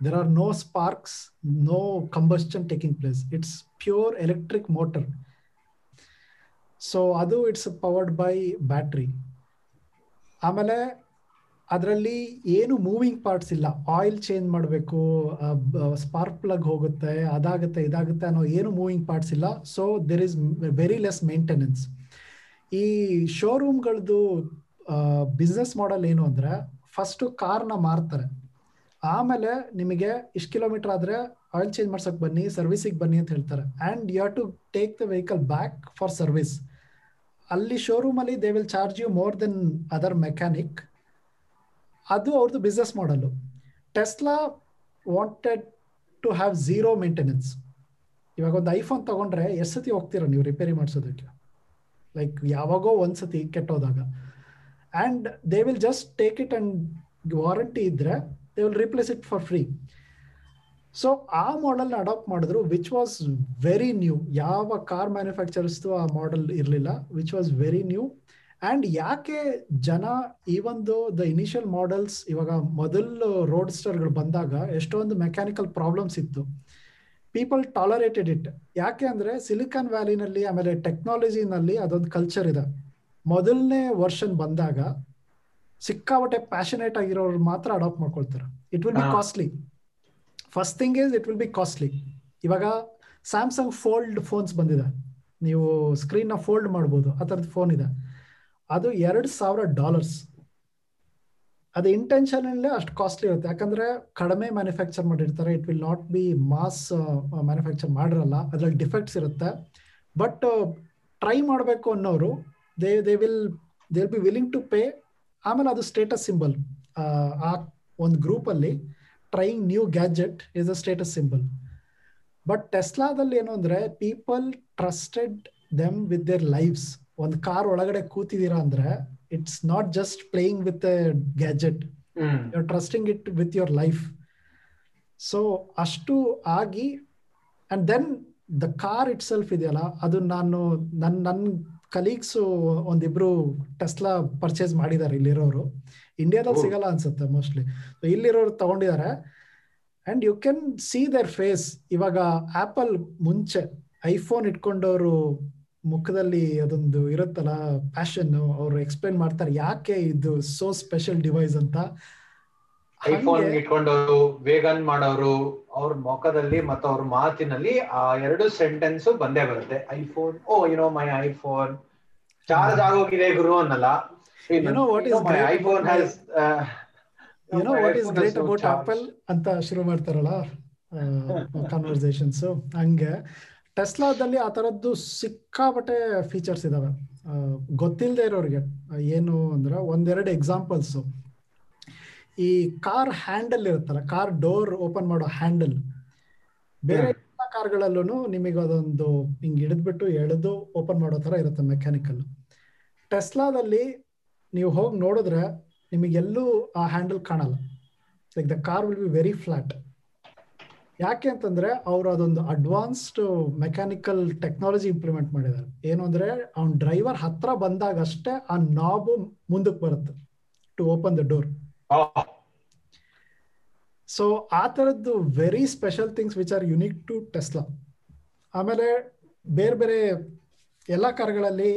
There are no sparks no combustion taking place it's pure electric motor so ಅದು it's powered by battery ಆಮೇಲೆ ಅದರಲ್ಲಿ ಏನು moving parts ಇಲ್ಲ. Oil change ಮಾಡಬೇಕು spark plug ಹೋಗುತ್ತೆ, ಅದಾಗುತ್ತೆ, ಇದಾಗುತ್ತೆ ಅನ್ನೋ ಏನು ಮೂವಿಂಗ್ ಪಾರ್ಟ್ಸ್ ಇಲ್ಲ. So there is very less maintenance ಈ ಶೋರೂಮ್ಗಳದ್ದು ಬಿಸ್ನೆಸ್ ಮಾಡೆಲ್ ಏನು ಅಂದರೆ ಫಸ್ಟು ಕಾರ್ನ ಮಾರ್ತಾರೆ. ಆಮೇಲೆ ನಿಮಗೆ ಇಷ್ಟು ಕಿಲೋಮೀಟರ್ ಆದರೆ ಆಯಿಲ್ ಚೇಂಜ್ ಮಾಡ್ಸೋಕೆ ಬನ್ನಿ ಸರ್ವಿಸಿಗೆ ಬನ್ನಿ ಅಂತ ಹೇಳ್ತಾರೆ. And you have to take the vehicle back for service ಅಲ್ಲಿ ಶೋರೂಮಲ್ಲಿ they will charge you more then other mechanic ಅದು ಅವ್ರದ್ದು ಬಿಸ್ನೆಸ್ ಮಾಡಲು Tesla wanted to have zero maintenance ಇವಾಗ ಒಂದು ಐಫೋನ್ ತಗೊಂಡ್ರೆ ಎಷ್ಟು ಸತಿ ಹೋಗ್ತೀರ ನೀವು ರಿಪೇರಿ ಮಾಡಿಸೋದಕ್ಕೆ? ಲೈಕ್ ಯಾವಾಗೋ ಒಂದ್ಸತಿ ಕೆಟ್ಟೋದಾಗ. And they will just take it and warranty ಇದ್ದರೆ they will replace it for free so ಆ ಮಾಡೆಲ್ನ ಅಡಾಪ್ಟ್ ಮಾಡಿದ್ರು ವಿಚ್ ವಾಸ್ ವೆರಿ ನ್ಯೂ ಯಾವ ಕಾರ್ ಮ್ಯಾನುಫ್ಯಾಕ್ಚರ್ಸ್ದು ಆ ಮಾಡೆಲ್ ಇರಲಿಲ್ಲ which was very new and ಯಾಕೆ ಜನ ಈ ಒಂದು ದ ಇನಿಷಿಯಲ್ ಮಾಡೆಲ್ಸ್ ಇವಾಗ ಮೊದಲು ರೋಡ್ ಸ್ಟರ್ಗಳು ಬಂದಾಗ ಎಷ್ಟೊಂದು ಮೆಕ್ಯಾನಿಕಲ್ ಪ್ರಾಬ್ಲಮ್ಸ್ ಇತ್ತು. ಪೀಪಲ್ ಟಾಲರೇಟೆಡ್ ಇಟ್ ಯಾಕೆ ಅಂದ್ರೆ ಸಿಲಿಕಾನ್ ವ್ಯಾಲಿನಲ್ಲಿ ಆಮೇಲೆ ಟೆಕ್ನಾಲಜಿನಲ್ಲಿ ಅದೊಂದು ಕಲ್ಚರ್ ಇದೆ. ಮೊದಲನೇ ವರ್ಷನ್ ಬಂದಾಗ ಸಿಕ್ಕಾಪಟ್ಟೆ ಪ್ಯಾಷನೇಟ್ ಆಗಿರೋರು ಮಾತ್ರ ಅಡಾಪ್ಟ್ ಮಾಡ್ಕೊಳ್ತಾರೆ. It will be costly first thing is it will be costly ಇವಾಗ ಸ್ಯಾಮ್ಸಂಗ್ ಫೋಲ್ಡ್ ಫೋನ್ಸ್ ಬಂದಿದೆ. ನೀವು ಸ್ಕ್ರೀನ್ನ ಫೋಲ್ಡ್ ಮಾಡ್ಬೋದು. ಆ ಥರದ್ದು ಫೋನ್ ಇದೆ. ಅದು ಎರಡು ಸಾವಿರ ಡಾಲರ್ಸ್ ಅದು ಇಂಟೆನ್ಷನಲ್ಲೇ ಅಷ್ಟು ಕಾಸ್ಟ್ಲಿ ಇರುತ್ತೆ. ಯಾಕಂದ್ರೆ ಕಡಿಮೆ ಮ್ಯಾನುಫ್ಯಾಕ್ಚರ್ ಮಾಡಿರ್ತಾರೆ. It will not be mass manufacture ಮಾಡಿರಲ್ಲ. ಅದ್ರಲ್ಲಿ ಡಿಫೆಕ್ಟ್ಸ್ ಇರುತ್ತೆ. ಬಟ್ ಟ್ರೈ ಮಾಡಬೇಕು ಅನ್ನೋರು they they will they will be willing to pay ಆಮೇಲೆ ಅದು ಸ್ಟೇಟಸ್ ಸಿಂಬಲ್ ಆ ಒಂದು ಗ್ರೂಪಲ್ಲಿ trying new gadget is a status symbol but ಟೆಸ್ಲಾದಲ್ಲಿ ಏನು ಅಂದರೆ people trusted them with their lives ಒಂದು ಕಾರ್ ಒಳಗಡೆ ಕೂತಿದೀರಾ ಅಂದ್ರೆ it's not just playing with gadget you are trusting it with your life so ಅಷ್ಟು ಆಗಿ and then the car itself ಇದೆಯಲ್ಲ ಅದು ನಾನು ನನ್ನ ನನ್ನ ಕಲೀಗ್ಸು ಒಂದಿಬ್ರು ಟೆಸ್ಲಾ ಪರ್ಚೇಸ್ ಮಾಡಿದ್ದಾರೆ ಇಲ್ಲಿರೋರು. ಇಂಡಿಯಾದಲ್ಲಿ. ಸಿಗಲ್ಲ ಅನ್ಸುತ್ತೆ ಮೋಸ್ಟ್ಲಿ ಇಲ್ಲಿರೋರು ತಗೊಂಡಿದ್ದಾರೆ. And you can see their face ಇವಾಗ ಆಪಲ್ ಮುಂಚೆ ಐಫೋನ್ ಇಟ್ಕೊಂಡವರು ಮುಖದಲ್ಲಿ ಅದೊಂದು ಇರುತ್ತಲ್ಲ ಪ್ಯಾಷನ್ ಅವ್ರು ಎಕ್ಸ್ಪ್ಲೈನ್ ಮಾಡ್ತಾರೆ ಯಾಕೆ ಇದು ಸೋ ಸ್ಪೆಷಲ್ ಡಿವೈಸ್ ಅಂತ? ಐಫೋನ್ ಇಟ್ಕೊಂಡವರು ವೇಗನ್ ಮಾಡೋರು ಅವ್ರ ಮುಖದಲ್ಲಿ ಮತ್ತು ಅವ್ರ ಮಾತಿನಲ್ಲಿ ಆ ಎರಡು ಸೆಂಟೆನ್ಸ್ ಬಂದೇ ಬರುತ್ತೆ. IPhone oh you know my iPhone charge ಆಗೋಗಿದೆ ಗುರು ಅನ್ನಲ್ಲ. You know what is my great iPhone has what is great about Apple ಅಂತ ಶುರು ಮಾಡ್ತಾರಲ್ಲ ಕನ್ವರ್ಸೇಷನ್ಸ್ ಹಂಗೆ. ಟೆಸ್ಲಾದಲ್ಲಿ ಆ ಥರದ್ದು ಸಿಕ್ಕಾಪಟ್ಟೆ ಫೀಚರ್ಸ್ ಇದಾವೆ. ಗೊತ್ತಿಲ್ಲದೆ ಇರೋರಿಗೆ ಏನು ಅಂದ್ರೆ ಒಂದೆರಡು ಎಕ್ಸಾಂಪಲ್ಸು ಈ ಕಾರ್ ಹ್ಯಾಂಡಲ್ ಇರುತ್ತಲ್ಲ ಕಾರ್ ಡೋರ್ ಓಪನ್ ಮಾಡೋ ಹ್ಯಾಂಡಲ್ ಬೇರೆ. ಎಲ್ಲ ಕಾರ್ಗಳಲ್ಲೂ ನಿಮಗೆ ಅದೊಂದು ಹಿಂಗೆ ಹಿಡಿದ್ಬಿಟ್ಟು ಎಳೆದು ಓಪನ್ ಮಾಡೋ ತರ ಇರುತ್ತೆ ಮೆಕ್ಯಾನಿಕಲ್ ಟೆಸ್ಲಾದಲ್ಲಿ ನೀವು ಹೋಗಿ ನೋಡಿದ್ರೆ ನಿಮಗೆಲ್ಲೂ ಆ ಹ್ಯಾಂಡಲ್ ಕಾಣಲ್ಲ. Like the car will be very flat ಯಾಕೆ ಅಂತಂದ್ರೆ ಅವ್ರು ಅದೊಂದು ಅಡ್ವಾನ್ಸ್ಡ್ ಮೆಕ್ಯಾನಿಕಲ್ ಟೆಕ್ನಾಲಜಿ ಇಂಪ್ಲಿಮೆಂಟ್ ಮಾಡಿದ್ದಾರೆ. ಏನು ಅಂದ್ರೆ ಅವ್ನ ಡ್ರೈವರ್ ಹತ್ರ ಬಂದಾಗ ಅಷ್ಟೇ ಆ ನಾಬು ಮುಂದಕ್ಕೆ ಬರುತ್ತೆ to open the door so ಆ ಥರದ್ದು very special things which are unique to Tesla ಆಮೇಲೆ ಬೇರೆ ಬೇರೆ ಎಲ್ಲ ಕಾರ್ಗಳಲ್ಲಿ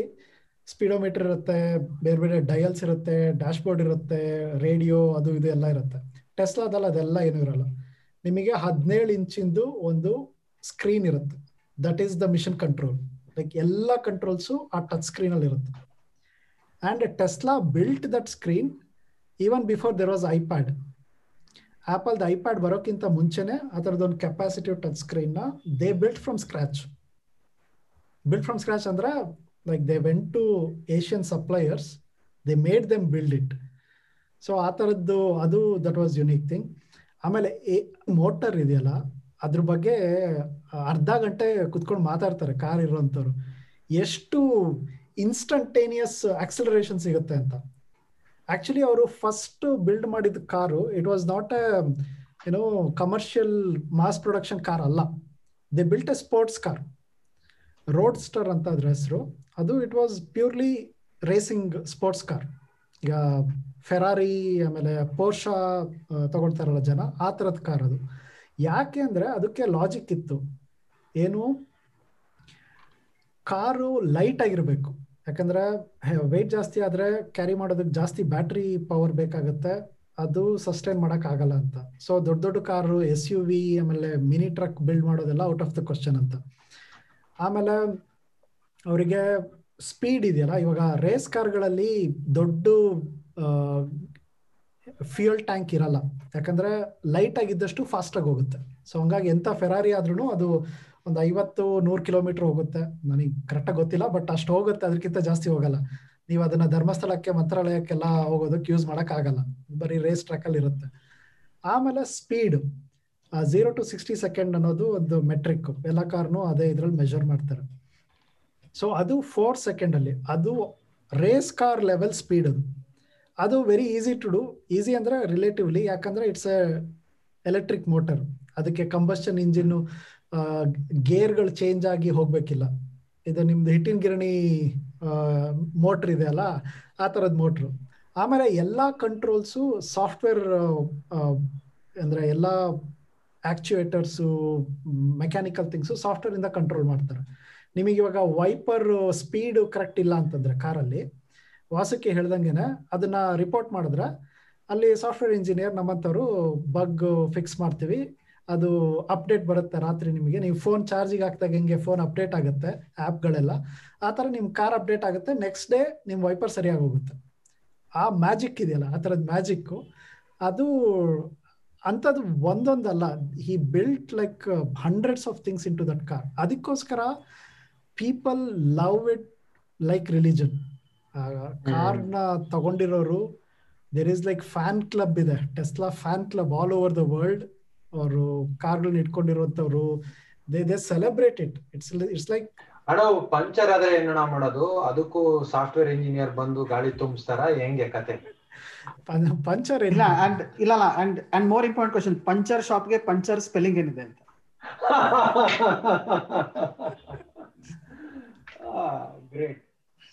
ಸ್ಪೀಡೋಮೀಟರ್ ಇರುತ್ತೆ ಬೇರೆ ಬೇರೆ ಡಯಲ್ಸ್ ಇರುತ್ತೆ ಡ್ಯಾಶ್ ಬೋರ್ಡ್ ಇರುತ್ತೆ ರೇಡಿಯೋ ಅದು ಇದು ಎಲ್ಲ ಇರುತ್ತೆ. ಟೆಸ್ಲಾದಲ್ಲಿ ಅದೆಲ್ಲ ಏನೂ ಇರಲ್ಲ. ನಿಮಗೆ ಹದಿನೇಳು ಇಂಚಿಂದು ಒಂದು ಸ್ಕ್ರೀನ್ ಇರುತ್ತೆ. That is the mission control like ಎಲ್ಲ ಕಂಟ್ರೋಲ್ಸು ಆ ಟಚ್ ಸ್ಕ್ರೀನಲ್ಲಿ ಇರುತ್ತೆ. And Tesla built that screen even before there was iPad ಆಪಲ್ದ iPad ಬರೋಕ್ಕಿಂತ ಮುಂಚೆನೆ ಅದರದ್ದೊಂದು capacitive touch ಸ್ಕ್ರೀನ್ನ they built from scratch built from scratch ಅಂದ್ರೆ like they went to Asian suppliers they made them build it so ಆ ಥರದ್ದು ಅದು that was unique thing ಆಮೇಲೆ motor ಇದೆಯಲ್ಲ, ಅದ್ರ ಬಗ್ಗೆ ಅರ್ಧ ಗಂಟೆ ಕುತ್ಕೊಂಡು ಮಾತಾಡ್ತಾರೆ ಕಾರ್ ಇರೋಂಥವ್ರು ಎಷ್ಟು ಇನ್ಸ್ಟಂಟೇನಿಯಸ್ ಆಕ್ಸಲರೇಷನ್ ಸಿಗುತ್ತೆ ಅಂತ. ಆಕ್ಚುಲಿ ಅವರು ಫಸ್ಟ್ ಬಿಲ್ಡ್ ಮಾಡಿದ car it was not a ಏನೋ ಕಮರ್ಷಿಯಲ್ ಮಾಸ್ ಪ್ರೊಡಕ್ಷನ್ ಕಾರ್ ಅಲ್ಲ. They built a sports car roadster ಅಂತ ಅದ್ರ ಹೆಸರು. ಅದು it was purely racing sports car ಈಗ ಫೆರಾರಿ ಆಮೇಲೆ ಪೋರ್ಷ ತಗೊಳ್ತಾರಲ್ಲ ಜನ, ಆ ಥರದ ಕಾರ್ ಅದು. ಯಾಕೆ ಅಂದ್ರೆ ಅದಕ್ಕೆ ಲಾಜಿಕ್ ಇತ್ತು. ಏನು? ಕಾರು ಲೈಟ್ ಆಗಿರಬೇಕು. ಯಾಕಂದ್ರೆ ವೆಯ್ಟ್ ಜಾಸ್ತಿ ಆದ್ರೆ ಕ್ಯಾರಿ ಮಾಡೋದಕ್ಕೆ ಜಾಸ್ತಿ ಬ್ಯಾಟ್ರಿ ಪವರ್ ಬೇಕಾಗುತ್ತೆ. ಅದು ಸಸ್ಟೈನ್ ಮಾಡಕ್ ಆಗಲ್ಲ ಅಂತ. ಸೊ ದೊಡ್ಡ ದೊಡ್ಡ ಕಾರು ಎಸ್ ಯು ವಿ ಆಮೇಲೆ ಮಿನಿ ಟ್ರಕ್ ಬಿಲ್ಡ್ ಮಾಡೋದೆಲ್ಲ ಔಟ್ ಆಫ್ ದ ಕ್ವಶನ್ ಅಂತ. ಆಮೇಲೆ, ಅವರಿಗೆ ಸ್ಪೀಡ್ ಇದೆಯಲ್ಲ? ಇವಾಗ ರೇಸ್ ಕಾರ್ಗಳಲ್ಲಿ ದೊಡ್ಡ ಫ್ಯೂಯಲ್ ಟ್ಯಾಂಕ್ ಇರಲ್ಲ. ಯಾಕಂದ್ರೆ ಲೈಟ್ ಆಗಿದ್ದಷ್ಟು ಫಾಸ್ಟ್ ಆಗಿ ಹೋಗುತ್ತೆ. ಸೊ ಹಂಗಾಗಿ ಎಂತ ಫೆರಾರಿ ಆದ್ರೂ ಅದು ಒಂದು ಐವತ್ತು, ನೂರು ಕಿಲೋಮೀಟರ್ ಹೋಗುತ್ತೆ. ನನಗೆ ಕರೆಕ್ಟಾಗಿ ಗೊತ್ತಿಲ್ಲ ಬಟ್ ಅಷ್ಟು ಹೋಗುತ್ತೆ ಅದಕ್ಕಿಂತ ಜಾಸ್ತಿ ಹೋಗಲ್ಲ. ನೀವು ಅದನ್ನ ಧರ್ಮಸ್ಥಳಕ್ಕೆ, ಮಂತ್ರಾಲಯಕ್ಕೆಲ್ಲ ಹೋಗೋದಕ್ಕೆ ಯೂಸ್ ಮಾಡಕ್ ಆಗಲ್ಲ. ಬರೀ ರೇಸ್ ಟ್ರ್ಯಾಕ್ ಅಲ್ಲಿ ಇರುತ್ತೆ. ಆಮೇಲೆ speed zero to sixty second ಅನ್ನೋದು ಒಂದು ಮೆಟ್ರಿಕ್ ಎಲ್ಲ ಕಾರ್ನು ಅದೇ ಇದ್ರಲ್ಲಿ ಮೆಷರ್ ಮಾಡ್ತಾರೆ. ಸೊ ಅದು ಫೋರ್ ಸೆಕೆಂಡ್ ಅಲ್ಲಿ ಅದು ರೇಸ್ ಕಾರ್ ಲೆವೆಲ್ ಸ್ಪೀಡ್ ಅದು ಅದು very easy to do easy ಅಂದ್ರೆ ರಿಲೇಟಿವ್ಲಿ ಯಾಕಂದ್ರೆ ಇಟ್ಸ್ ಎ ಎಲೆಕ್ಟ್ರಿಕ್ ಮೋಟರ್ ಅದಕ್ಕೆ ಕಂಬಸ್ಟನ್ ಇಂಜಿನ್ ಗೇರ್ಗಳು ಚೇಂಜ್ ಆಗಿ ಹೋಗ್ಬೇಕಿಲ್ಲ ಇದು ನಿಮ್ದು ಹಿಟ್ಟಿನ ಗಿರಣಿ ಮೋಟ್ರ್ ಇದೆ ಅಲ್ಲ ಆ ಥರದ ಮೋಟ್ರು ಆಮೇಲೆ ಎಲ್ಲ ಕಂಟ್ರೋಲ್ಸು ಸಾಫ್ಟ್ವೇರ್ ಅಂದ್ರೆ ಎಲ್ಲ ಆ್ಯಕ್ಚುಯೇಟರ್ಸು ಮೆಕ್ಯಾನಿಕಲ್ ಥಿಂಗ್ಸು ಸಾಫ್ಟ್ವೇರ್ ಇಂದ ಕಂಟ್ರೋಲ್ ಮಾಡ್ತಾರೆ ನಿಮಗೆ ಇವಾಗ ವೈಪರ್ ಸ್ಪೀಡ್ ಕರೆಕ್ಟ್ ಇಲ್ಲ ಅಂತಂದ್ರೆ ಕಾರಲ್ಲಿ ವಾಸಕ್ಕೆ ಹೇಳ್ದಂಗೆನೆ ಅದನ್ನ ರಿಪೋರ್ಟ್ ಮಾಡಿದ್ರೆ, ಅಲ್ಲಿ ಸಾಫ್ಟ್ವೇರ್ ಇಂಜಿನಿಯರ್ ನಮ್ಮಂಥವ್ರು ಬಗ್ ಫಿಕ್ಸ್ ಮಾಡ್ತೀವಿ, ಅದು ಅಪ್ಡೇಟ್ ಬರುತ್ತೆ ರಾತ್ರಿ ನಿಮಗೆ, ನೀವು ಫೋನ್ ಚಾರ್ಜಿಗೆ ಹಾಕ್ದಾಗ ಹೆಂಗೆ ಫೋನ್ ಅಪ್ಡೇಟ್ ಆಗುತ್ತೆ ಆ್ಯಪ್ಗಳೆಲ್ಲ ಆ ಥರ ನಿಮ್ಮ ಕಾರ್ ಅಪ್ಡೇಟ್ ಆಗುತ್ತೆ ನೆಕ್ಸ್ಟ್ ಡೇ ನಿಮ್ಮ ವೈಪರ್ ಸರಿಯಾಗಿ ಹೋಗುತ್ತೆ. ಆ ಮ್ಯಾಜಿಕ್ ಇದೆಯಲ್ಲ, ಆ ಥರದ ಮ್ಯಾಜಿಕ್ಕು ಅದು ಅಂಥದ್ದು ಒಂದೊಂದಲ್ಲ he built like hundreds of things in to that car ಅದಕ್ಕೋಸ್ಕರ people love it like religion ಕಾರ್ನ ತಗೊಂಡಿರೋರು there is like fan club ಇದೆ. Tesla fan club all over the world ಅವರು ಕಾರ್ಗಳನ್ನ ಇಟ್ಕೊಂಡಿರುವಂತವ್ರು they they celebrate it it's it's like ಅಣ್ಣ puncture ಆದ್ರೆ ಏನಣ್ಣ ಮಾಡೋದು? ಅದಕ್ಕೂ ಸಾಫ್ಟ್ವೇರ್ ಇಂಜಿನಿಯರ್ ಬಂದು ಗಾಳಿ ತುಂಬಿಸ್ತಾರ? ಹೆಂಗೆ ಕತೆ? ಪಂಚರ್ ಇಲ್ಲ ಅಂಡ್ ಇಲ್ಲ and and more important question puncture ಶಾಪ್ಗೆ ಪಂಚರ್ ಸ್ಪೆಲ್ಲಿಂಗ್ ಏನಿದೆ ಅಂತ? great.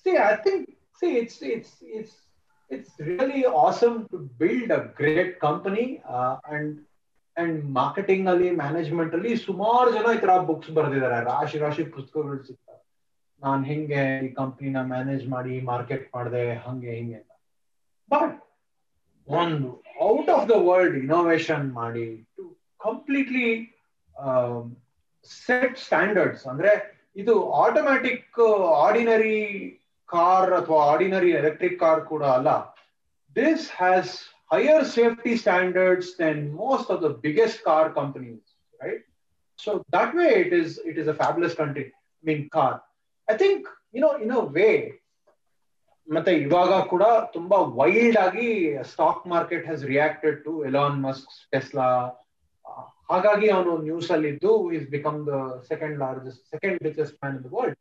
See, I think see it's it's it's it's really awesome to build a great company uh, and and marketing ಅಲ್ಲಿ ಮ್ಯಾನೇಜ್ಮೆಂಟ್ ಅಲ್ಲಿ ಸುಮಾರು ಜನ ಈ ತರ ಬುಕ್ಸ್ ಬರೆದಿದ್ದಾರೆ ರಾಶಿ ರಾಶಿ ಪುಸ್ತಕಗಳು ಸಿಗ್ತವೆ. ನಾನ್ ಹೆಂಗೆ ಈ ಕಂಪ್ನಿನ ಮ್ಯಾನೇಜ್ ಮಾಡಿ ಮಾರ್ಕೆಟ್ ಮಾಡಿದೆ ಹಂಗೆ ಹಿಂಗೆ ಬಟ್ ಒಂದು out of the world innovation ಮಾಡಿ ಟು ಕಂಪ್ಲೀಟ್ಲಿ ಸೆಟ್ ಸ್ಟ್ಯಾಂಡರ್ಡ್ಸ್ ಅಂದ್ರೆ ಇದು ಆಟೋಮ್ಯಾಟಿಕ್ ಆರ್ಡಿನರಿ ಕಾರ್ ಅಥವಾ ಆರ್ಡಿನರಿ ಎಲೆಕ್ಟ್ರಿಕ್ ಕಾರ್ ಕೂಡ ಅಲ್ಲ. This has higher safety standards than most of the biggest car companies right so that way it is it is a fabless country mean car I think you know in a way ಮತ್ತೆ ಇವಾಗ ಕೂಡ ತುಂಬಾ wild ಆಗಿ stock market has reacted to Elon Musk Tesla ಹಾಗಾಗಿ ಅವನು news ಅಲ್ಲಿ ಇದ್ದು is become the second largest second richest man in the world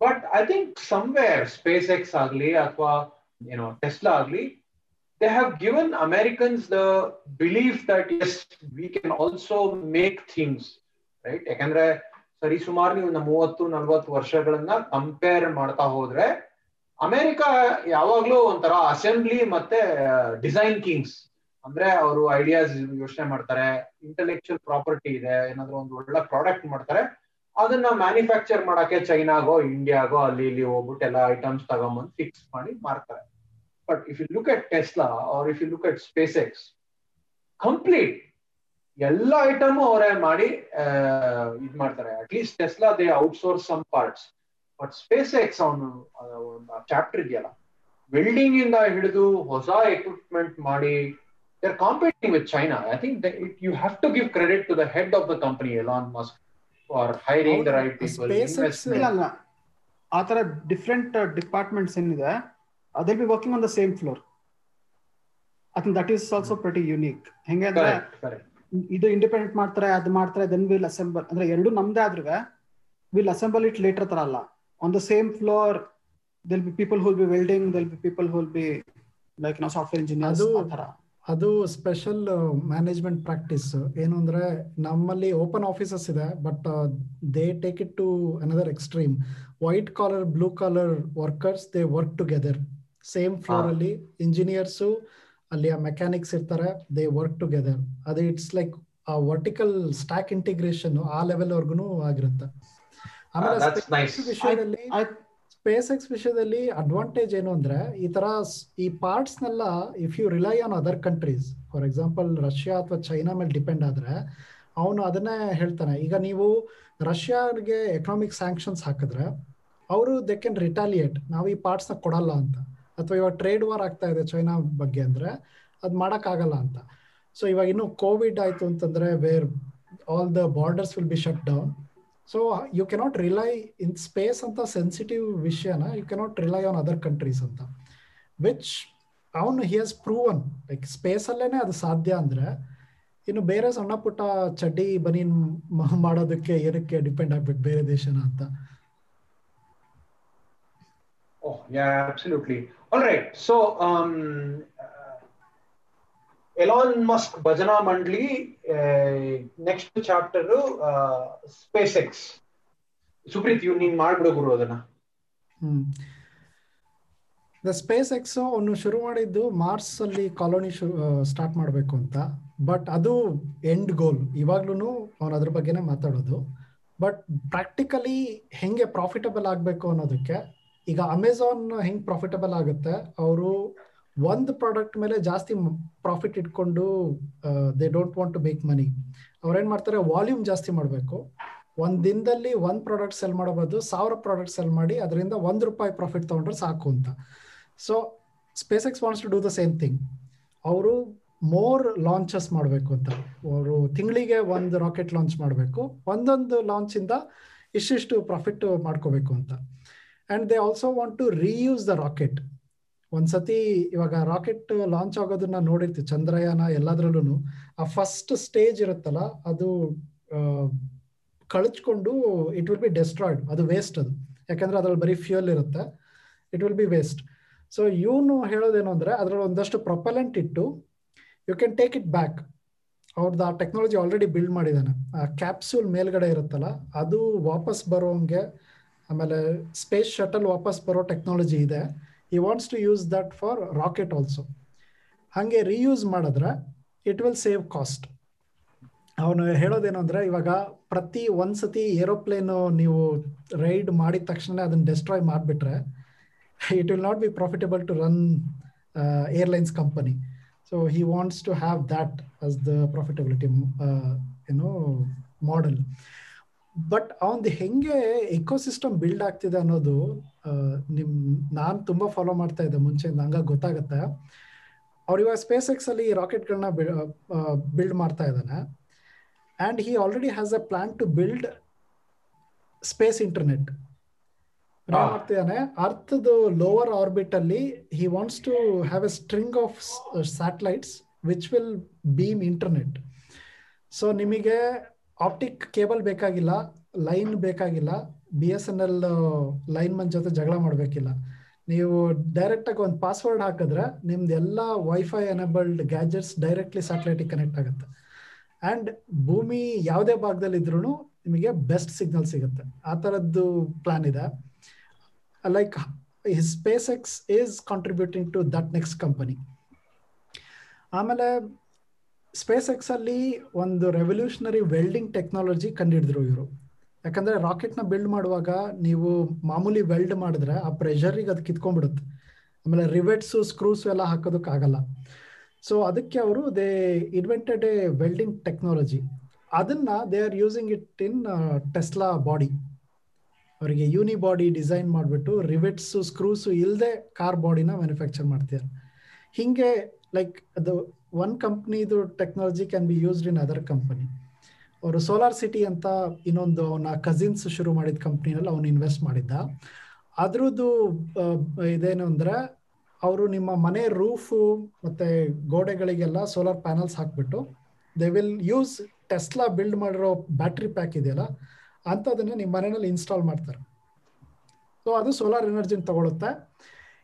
but I think somewhere SpaceX ಆಗ್ಲಿ ಅಥವಾ ಏನೋ ಟೆಸ್ಲಾ ಆಗ್ಲಿ they have given Americans the believe that yes we can also make things right ಯಾಕಂದ್ರೆ ಸರಿ, ಸುಮಾರು ನೀವು ಮೂವತ್ತು, ನಲ್ವತ್ತು ವರ್ಷಗಳನ್ನ ಕಂಪೇರ್ ಮಾಡ್ತಾ ಹೋದ್ರೆ ಅಮೆರಿಕ ಯಾವಾಗ್ಲೂ ಒಂಥರ ಅಸೆಂಬ್ಲಿ ಮತ್ತೆ ಡಿಸೈನ್ ಕಿಂಗ್ಸ್ ಅಂದ್ರೆ ಅವರು ಐಡಿಯಾಸ್ ಯೋಚನೆ ಮಾಡ್ತಾರೆ ಇಂಟೆಲೆಕ್ಚುಯಲ್ ಪ್ರಾಪರ್ಟಿ ಇದೆ, ಏನಾದ್ರು ಒಂದು ಒಳ್ಳೆ ಪ್ರಾಡಕ್ಟ್ ಮಾಡ್ತಾರೆ, ಅದನ್ನ ಮ್ಯಾನುಫ್ಯಾಕ್ಚರ್ ಮಾಡಕ್ಕೆ ಚೈನಾಗೋ ಇಂಡಿಯಾಗೋ ಅಲ್ಲಿ ಇಲ್ಲಿ ಹೋಗ್ಬಿಟ್ಟು ಎಲ್ಲ ಐಟಮ್ಸ್ ತಗೊಂಬಂದು ಫಿಕ್ಸ್ ಮಾಡಿ ಮಾರ್ತಾರೆ. But if you look at Tesla or if you look at SpaceX complete ಎಲ್ಲ ಐಟಮ್ ಅವರೇ ಮಾಡಿ ಇದ್ ಮಾಡ್ತಾರೆ. At least Tesla they outsource some parts but SpaceX ಅವನು ಚಾಪ್ಟರ್ ಇದೆಯಲ್ಲ ವೆಲ್ಡಿಂಗ್ ಇಂದ ಹಿಡಿದು ಹೊಸ ಎಕ್ವಿಪ್ಮೆಂಟ್ ಮಾಡಿ they competing competing China. China think have to give credit to the head of the company Elon Musk for hiring the right people ಇಲ್ಲ ಅಲ್ಲ ಆ ತರ ಡಿಫ್ರೆಂಟ್ ಡಿಪಾರ್ಟ್ಮೆಂಟ್ಸ್ ಏನಿದೆ ಅದೇ be working on the same floor I think that is also ಪ್ರತಿ unique ಹೆಂಗೆ ಅಂದ್ರೆ ಇದು ಇಂಡಿಪೆಂಡೆಂಟ್ ಮಾಡ್ತಾರೆ ಅದು ಮಾಡ್ತಾರೆ ದೆನ್ ವಿಲ್ ಅಸೆಂಬಲ್ ಅಂದ್ರೆ ಎರಡು ನಮ್ದೇ ಆದ್ರೂ ವಿಲ್ ಅಸೆಂಬಲ್ ಇಟ್ ಲೇಟರ್ ತರ ಅಲ್ಲ. On the same floor there'll be people who'll be welding there'll be people who'll be like ನಾವು ಸಾಫ್ಟ್ವೇರ್ ಇಂಜಿನಿಯರ್ಸ್ ಆ ತರ ಅದು ಸ್ಪೆಷಲ್ ಮ್ಯಾನೇಜ್ಮೆಂಟ್ ಪ್ರಾಕ್ಟೀಸ್ ಏನು ಅಂದರೆ ನಮ್ಮಲ್ಲಿ ಓಪನ್ ಆಫೀಸಸ್ ಇದೆ but they take it to another extreme white collar blue collar workers they work together same floor ಅಲ್ಲಿ engineers ಅಲ್ಲಿ ಆ ಮೆಕ್ಯಾನಿಕ್ಸ್ ಇರ್ತಾರೆ ದೇ ವರ್ಕ್ ಟುಗೆದರ್ ಅದು ಇಟ್ಸ್ ಲೈಕ್ ಆ ವರ್ಟಿಕಲ್ ಸ್ಟಾಕ್ ಇಂಟಿಗ್ರೇಷನ್ ಆ ಲೆವೆಲ್ ವರ್ಗುನು ಆಗಿರುತ್ತೆ. ಆಮೇಲೆ ವಿಷಯದಲ್ಲಿ ಸ್ಪೇಸ್ ಎಕ್ಸ್ ವಿಷಯದಲ್ಲಿ ಅಡ್ವಾಂಟೇಜ್ ಏನು ಅಂದ್ರೆ ಈ ತರ ಈ ಪಾರ್ಟ್ಸ್ ನೆಲ್ಲ if you rely on other countries for example Russia ಅಥವಾ ಚೈನಾ ಮೇಲೆ ಡಿಪೆಂಡ್ ಆದ್ರೆ ಅವನು ಅದನ್ನೇ ಹೇಳ್ತಾನೆ. ಈಗ ನೀವು ರಷ್ಯಾಗೆ ಎಕನಾಮಿಕ್ ಸ್ಯಾಂಕ್ಷನ್ಸ್ ಹಾಕಿದ್ರೆ ಅವರು ದೆ ಕ್ಯಾನ್ ರಿಟಾಲಿಯೇಟ್ ನಾವು ಈ ಪಾರ್ಟ್ಸ್ನ ಕೊಡಲ್ಲ ಅಂತ. ಅಥವಾ ಇವಾಗ ಟ್ರೇಡ್ ವಾರ್ ಆಗ್ತಾ ಇದೆ ಚೈನಾ ಬಗ್ಗೆ ಅಂದ್ರೆ ಅದು ಮಾಡೋಕ್ಕಾಗಲ್ಲ ಅಂತ. ಸೊ ಇವಾಗ ಇನ್ನು ಕೋವಿಡ್ ಆಯ್ತು ಅಂತಂದ್ರೆ where all the borders will be shut down so you cannot rely in space ಅಂತ ಸೆನ್ಸಿಟಿವ್ ವಿಷಯನ you cannot rely on other countries ಅಂತ ವಿಚ್ ಅವನು ಹಿ ಹಸ್ ಪ್ರೂವನ್ ಲೈಕ್ ಸ್ಪೇಸ್ ಅಲ್ಲೇನೆ ಅದು ಸಾಧ್ಯ ಅಂದ್ರೆ ಇನ್ನು ಬೇರೆ ಸಣ್ಣ ಪುಟ್ಟ ಚಡ್ಡಿ ಬನೀನ್ ಮಾಡೋದಕ್ಕೆ ಏನಕ್ಕೆ ಡಿಪೆಂಡ್ ಆಗ್ಬೇಕು ಬೇರೆ ದೇಶನ ಅಂತ Oh, yeah, absolutely. All right. So, um, Musk ಭಜನಾ ಮಂಡಳಿ next chapter space X. Supreeth ಇವ್ ನೀನ್ ಮಾಡ್ಬಿಡು ಗುರು ಅದನ್ನ. ದ ಸ್ಪೇಸ್ ಎಕ್ಸ್ ಅವನು ಶುರು ಮಾಡಿದ್ದು ಮಾರ್ಸ್ ಅಲ್ಲಿ ಕಾಲೋನಿ ಸ್ಟಾರ್ಟ್ ಮಾಡಬೇಕು ಅಂತ. ಬಟ್ ಅದು ಎಂಡ್ ಗೋಲ್ ಇವಾಗ್ಲೂ ಅವನು ಅದ್ರ ಬಗ್ಗೆನೇ ಮಾತಾಡೋದು. ಬಟ್ ಪ್ರಾಕ್ಟಿಕಲಿ ಹೆಂಗೆ ಪ್ರಾಫಿಟಬಲ್ ಆಗಬೇಕು ಅನ್ನೋದಕ್ಕೆ ಈಗ ಅಮೆಝಾನ್ ಹೆಂಗೆ ಪ್ರಾಫಿಟಬಲ್ ಆಗುತ್ತೆ ಅವರು ಒಂದು ಪ್ರಾಡಕ್ಟ್ ಮೇಲೆ ಜಾಸ್ತಿ ಪ್ರಾಫಿಟ್ ಇಟ್ಕೊಂಡು they don't want to make money ಅವ್ರೇನ್ ಮಾಡ್ತಾರೆ? ವಾಲ್ಯೂಮ್ ಜಾಸ್ತಿ ಮಾಡಬೇಕು. ಒಂದ್ ದಿನದಲ್ಲಿ ಒಂದ್ ಪ್ರಾಡಕ್ಟ್ ಸೆಲ್ ಮಾಡಬಹುದು ಸಾವಿರ ಪ್ರಾಡಕ್ಟ್ ಸೆಲ್ ಮಾಡಿ, ಅದರಿಂದ ಒಂದ್ ರೂಪಾಯಿ ಪ್ರಾಫಿಟ್ ತಗೊಂಡ್ರೆ ಸಾಕು ಅಂತ. So SpaceX wants to do the same thing ಅವರು ಮೋರ್ ಲಾಂಚಸ್ ಮಾಡಬೇಕು ಅಂತ. ಅವರು ತಿಂಗಳಿಗೆ ಒಂದು ರಾಕೆಟ್ ಲಾಂಚ್ ಮಾಡಬೇಕು. ಒಂದೊಂದು ಲಾಂಚ್ ಇಂದ ಇಷ್ಟಿಷ್ಟು ಪ್ರಾಫಿಟ್ ಮಾಡ್ಕೋಬೇಕು ಅಂತ. And they also want to reuse the rocket ಒಂದ್ಸತಿ ಇವಾಗ ರಾಕೆಟ್ ಲಾಂಚ್ ಆಗೋದನ್ನ ನೋಡಿರ್ತೀವಿ, ಚಂದ್ರಯಾನ ಎಲ್ಲದ್ರಲ್ಲೂ ಆ ಫಸ್ಟ್ ಸ್ಟೇಜ್ ಇರುತ್ತಲ್ಲ, ಅದು ಕಳಚ್ಕೊಂಡು ಇಟ್ ವಿಲ್ ಬಿ ಡೆಸ್ಟ್ರಾಯ್ಡ್ ಅದು ವೇಸ್ಟ್ ಅದು. ಯಾಕಂದ್ರೆ ಅದ್ರಲ್ಲಿ ಬರೀ ಫ್ಯೂಯಲ್ ಇರುತ್ತೆ. It will be waste so ಇವನು ಹೇಳೋದೇನು ಅಂದ್ರೆ, ಅದ್ರಲ್ಲಿ ಒಂದಷ್ಟು ಪ್ರೊಪಲೆಂಟ್ ಇಟ್ಟು you can take it back ಅವ್ರದ್ದು ಆ ಟೆಕ್ನಾಲಜಿ ಆಲ್ರೆಡಿ ಬಿಲ್ಡ್ ಮಾಡಿದ್ದಾನೆ. ಆ ಕ್ಯಾಪ್ಸೂಲ್ ಮೇಲ್ಗಡೆ ಇರುತ್ತಲ್ಲ, ಅದು ವಾಪಸ್ ಬರೋಂಗೆ, ಆಮೇಲೆ ಸ್ಪೇಸ್ ಶಟಲ್ ವಾಪಸ್ ಬರೋ ಟೆಕ್ನಾಲಜಿ ಇದೆ. ಈ wants to use that for rocket also ಹಾಗೆ ರೀಯೂಸ್ ಮಾಡಿದ್ರೆ ಇಟ್ ವಿಲ್ ಸೇವ್ ಕಾಸ್ಟ್ ಅವನು ಹೇಳೋದೇನು ಅಂದರೆ, ಇವಾಗ ಪ್ರತಿ ಒಂದ್ಸತಿ ಏರೋಪ್ಲೇನು ನೀವು ರೈಡ್ ಮಾಡಿದ ತಕ್ಷಣ ಅದನ್ನು ಡೆಸ್ಟ್ರಾಯ್ ಮಾಡಿಬಿಟ್ರೆ it will not be profitable to run airlines company so he wants to have that as the profitability ಏನು ಮಾಡೆಲ್ ಬಟ್ ಅವನ್ದು ಹೆಂಗೆ ಎಕೋಸಿಸ್ಟಮ್ ಬಿಲ್ಡ್ ಆಗ್ತಿದೆ ಅನ್ನೋದು ನಿಮ್ ನಾನು ತುಂಬಾ ಫಾಲೋ ಮಾಡ್ತಾ ಇದ್ದೆ ಮುಂಚೆ ಹಂಗ ಗೊತ್ತಾಗತ್ತೆ. ಅವ್ರು ಇವಾಗ ಸ್ಪೇಸ್ ಎಕ್ಸ್ ಅಲ್ಲಿ ರಾಕೆಟ್ಗಳನ್ನ ಬಿಲ್ಡ್ ಮಾಡ್ತಾ ಇದ್ದಾನೆ. And he already has a plan to build space internet ಮಾಡ್ತಿದ್ದಾನೆ? ಅರ್ಥದ ಲೋವರ್ ಆರ್ಬಿಟ್ ಅಲ್ಲಿ he wants to have a string of satellites which will beam internet so ನಿಮಗೆ ಆಪ್ಟಿಕ್ ಕೇಬಲ್ ಬೇಕಾಗಿಲ್ಲ ಲೈನ್ ಬೇಕಾಗಿಲ್ಲ B S N L lineman ಜೊತೆ ಜಗಳ ಮಾಡಬೇಕಿಲ್ಲ. ನೀವು ಡೈರೆಕ್ಟ್ ಆಗಿ ಒಂದು ಪಾಸ್ವರ್ಡ್ ಹಾಕಿದ್ರೆ ನಿಮ್ದು ಎಲ್ಲ ವೈಫೈ ಎನೇಬಲ್ಡ್ ಗ್ಯಾಜೆಟ್ಸ್ ಡೈರೆಕ್ಟ್ಲಿ ಸ್ಯಾಟಲೈಟಿಗೆ ಕನೆಕ್ಟ್ ಆಗುತ್ತೆ. ಅಂಡ್ ಭೂಮಿ ಯಾವುದೇ ಭಾಗದಲ್ಲಿ ಇದ್ರೂ ನಿಮಗೆ ಬೆಸ್ಟ್ ಸಿಗ್ನಲ್ ಸಿಗುತ್ತೆ. ಆ ಥರದ್ದು ಪ್ಲಾನ್ ಇದೆ. Like SpaceX is contributing to that next company ಆಮೇಲೆ ಸ್ಪೇಸ್ ಎಕ್ಸ್ ಅಲ್ಲಿ ಒಂದು ರೆವಲ್ಯೂಷನರಿ ವೆಲ್ಡಿಂಗ್ ಟೆಕ್ನಾಲಜಿ ಕಂಡಿಡಿದ್ರು ಇವರು. ಯಾಕಂದ್ರೆ ರಾಕೆಟ್ನ ಬಿಲ್ಡ್ ಮಾಡುವಾಗ ನೀವು ಮಾಮೂಲಿ ವೆಲ್ಡ್ ಮಾಡಿದ್ರೆ ಆ ಪ್ರೆಷರಿಗೆ ಅದು ಕಿತ್ಕೊಂಡ್ಬಿಡುತ್ತೆ. ಆಮೇಲೆ ರಿವೆಟ್ಸ್ ಸ್ಕ್ರೂಸ್ ಎಲ್ಲ ಹಾಕೋದಕ್ಕಾಗಲ್ಲ. ಸೊ ಅದಕ್ಕೆ ಅವರು they invented a welding technology ಅದನ್ನ they are using it in Tesla body ಅವರಿಗೆ ಯೂನಿ ಬಾಡಿ ಡಿಸೈನ್ ಮಾಡಿಬಿಟ್ಟು ರಿವೆಟ್ಸ್ ಸ್ಕ್ರೂಸ್ ಇಲ್ಲದೆ ಕಾರ್ ಬಾಡಿನ ಮ್ಯಾನುಫ್ಯಾಕ್ಚರ್ ಮಾಡ್ತಾರೆ ಹಿಂಗೆ ಲೈಕ್ ಅದು ಒನ್ ಕಂಪ್ನಿದು technology can be used in other company ಅವರು ಸೋಲಾರ್ ಸಿಟಿ ಅಂತ ಇನ್ನೊಂದು ಅವನ ಕಸಿನ್ಸ್ ಶುರು ಮಾಡಿದ ಕಂಪ್ನಿನಲ್ಲಿ ಅವನು ಇನ್ವೆಸ್ಟ್ ಮಾಡಿದ್ದ. ಅದ್ರದ್ದು ಇದೇನು ಅಂದ್ರೆ, ಅವರು ನಿಮ್ಮ ಮನೆ ರೂಫು ಮತ್ತೆ ಗೋಡೆಗಳಿಗೆಲ್ಲ ಸೋಲಾರ್ ಪ್ಯಾನಲ್ಸ್ ಹಾಕ್ಬಿಟ್ಟು they will use Tesla build ಮಾಡಿರೋ ಬ್ಯಾಟ್ರಿ ಪ್ಯಾಕ್ ಇದೆಯಲ್ಲ, ಅಂಥದನ್ನ ನಿಮ್ಮ ಮನೆಯಲ್ಲಿ ಇನ್ಸ್ಟಾಲ್ ಮಾಡ್ತಾರೆ. ಸೊ ಅದು ಸೋಲಾರ್ ಎನರ್ಜಿನ ತಗೊಳುತ್ತೆ.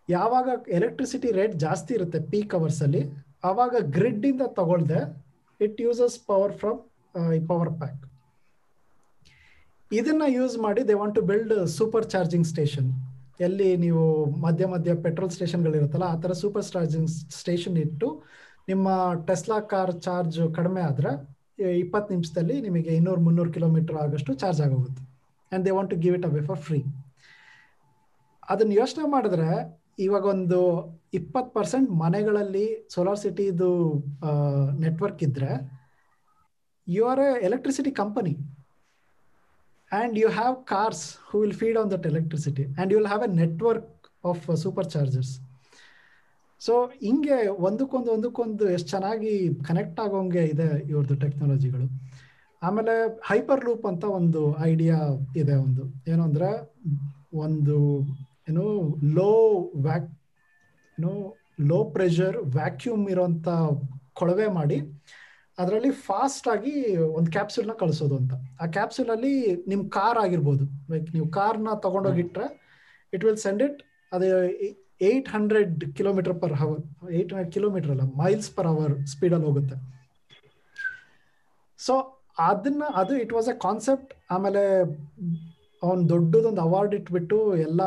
ಯಾವಾಗ ಎಲೆಕ್ಟ್ರಿಸಿಟಿ ರೇಟ್ ಜಾಸ್ತಿ ಇರುತ್ತೆ ಪೀಕ್ ಅವರ್ಸ್ ಅಲ್ಲಿ, ಆವಾಗ ಗ್ರಿಡ್ ಇಂದ ತಗೊಳ್ದೆ it uses power from power pack ಇದನ್ನ ಯೂಸ್ ಮಾಡಿ they want to build super charging station ಎಲ್ಲಿ ನೀವು ಮಧ್ಯ ಮಧ್ಯ ಪೆಟ್ರೋಲ್ ಸ್ಟೇಷನ್ಗಳಿರುತ್ತಲ್ಲ ಆ ಥರ ಸೂಪರ್ ಚಾರ್ಜಿಂಗ್ ಸ್ಟೇಷನ್ ಇಟ್ಟು ನಿಮ್ಮ ಟೆಸ್ಲಾ ಕಾರ್ ಚಾರ್ಜ್ ಕಡಿಮೆ ಆದ್ರೆ ಇಪ್ಪತ್ತು ನಿಮಿಷದಲ್ಲಿ ನಿಮಗೆ ಇನ್ನೂರು ಮುನ್ನೂರು ಕಿಲೋಮೀಟರ್ ಆಗಷ್ಟು ಚಾರ್ಜ್ ಆಗೋಗುತ್ತೆ. And they want to give it away for free ಅದನ್ನ ಯೋಚನೆ ಮಾಡಿದ್ರೆ ಇವಾಗ ಒಂದು ಇಪ್ಪತ್ತು ಪರ್ಸೆಂಟ್ ಮನೆಗಳಲ್ಲಿ ಸೋಲಾರ್ ಸಿಟಿದು ನೆಟ್ವರ್ಕ್ ಇದ್ರೆ you are a electricity company and you have cars who will feed on that electricity and you will have a network of super chargers so ಹಿಂಗೆ ಒಂದಕ್ಕೊಂದು ಒಂದಕ್ಕೊಂದು ಎಷ್ಟು ಚೆನ್ನಾಗಿ ಕನೆಕ್ಟ್ ಆಗೋಂಗೆ ಇದೆ ಇವ್ರದ್ದು ಟೆಕ್ನಾಲಜಿಗಳು ಆಮೇಲೆ ಹೈಪರ್ ಲೂಪ್ ಅಂತ ಒಂದು ಐಡಿಯಾ ಇದೆ ಒಂದು. ಏನು ಅಂದರೆ ಒಂದು ಏನು ಲೋ ವ್ಯಾಕ್ ಏನು ಲೋ ಪ್ರೆಷರ್ ವ್ಯಾಕ್ಯೂಮ್ ಇರೋಂಥ ಕೊಳವೆ ಮಾಡಿ ಅದರಲ್ಲಿ ಫಾಸ್ಟ್ ಆಗಿ ಒಂದು ಕ್ಯಾಪ್ಸೂಲ್ನ ಕಳಿಸೋದು ಅಂತ. ಆ ಕ್ಯಾಪ್ಸೂಲ್ ಅಲ್ಲಿ ನಿಮ್ ಕಾರ್ ಆಗಿರ್ಬೋದು. ಲೈಕ್ ನೀವು ಕಾರ್ನ ತಗೊಂಡೋಗಿಟ್ರೆ ಇಟ್ ವಿಲ್ ಸೆಂಡ್ ಇಟ್ ಅದು eight hundred kilometre per hour eight hundred kilometre ಅಲ್ಲ ಮೈಲ್ಸ್ ಪರ್ ಅವರ್ ಸ್ಪೀಡಲ್ಲಿ ಹೋಗುತ್ತೆ. ಸೊ ಅದನ್ನ, ಅದು ಇಟ್ ವಾಸ್ ಎ ಕಾನ್ಸೆಪ್ಟ್ ಆಮೇಲೆ ಅವನ್ ದೊಡ್ಡದೊಂದು ಅವಾರ್ಡ್ ಇಟ್ಬಿಟ್ಟು ಎಲ್ಲ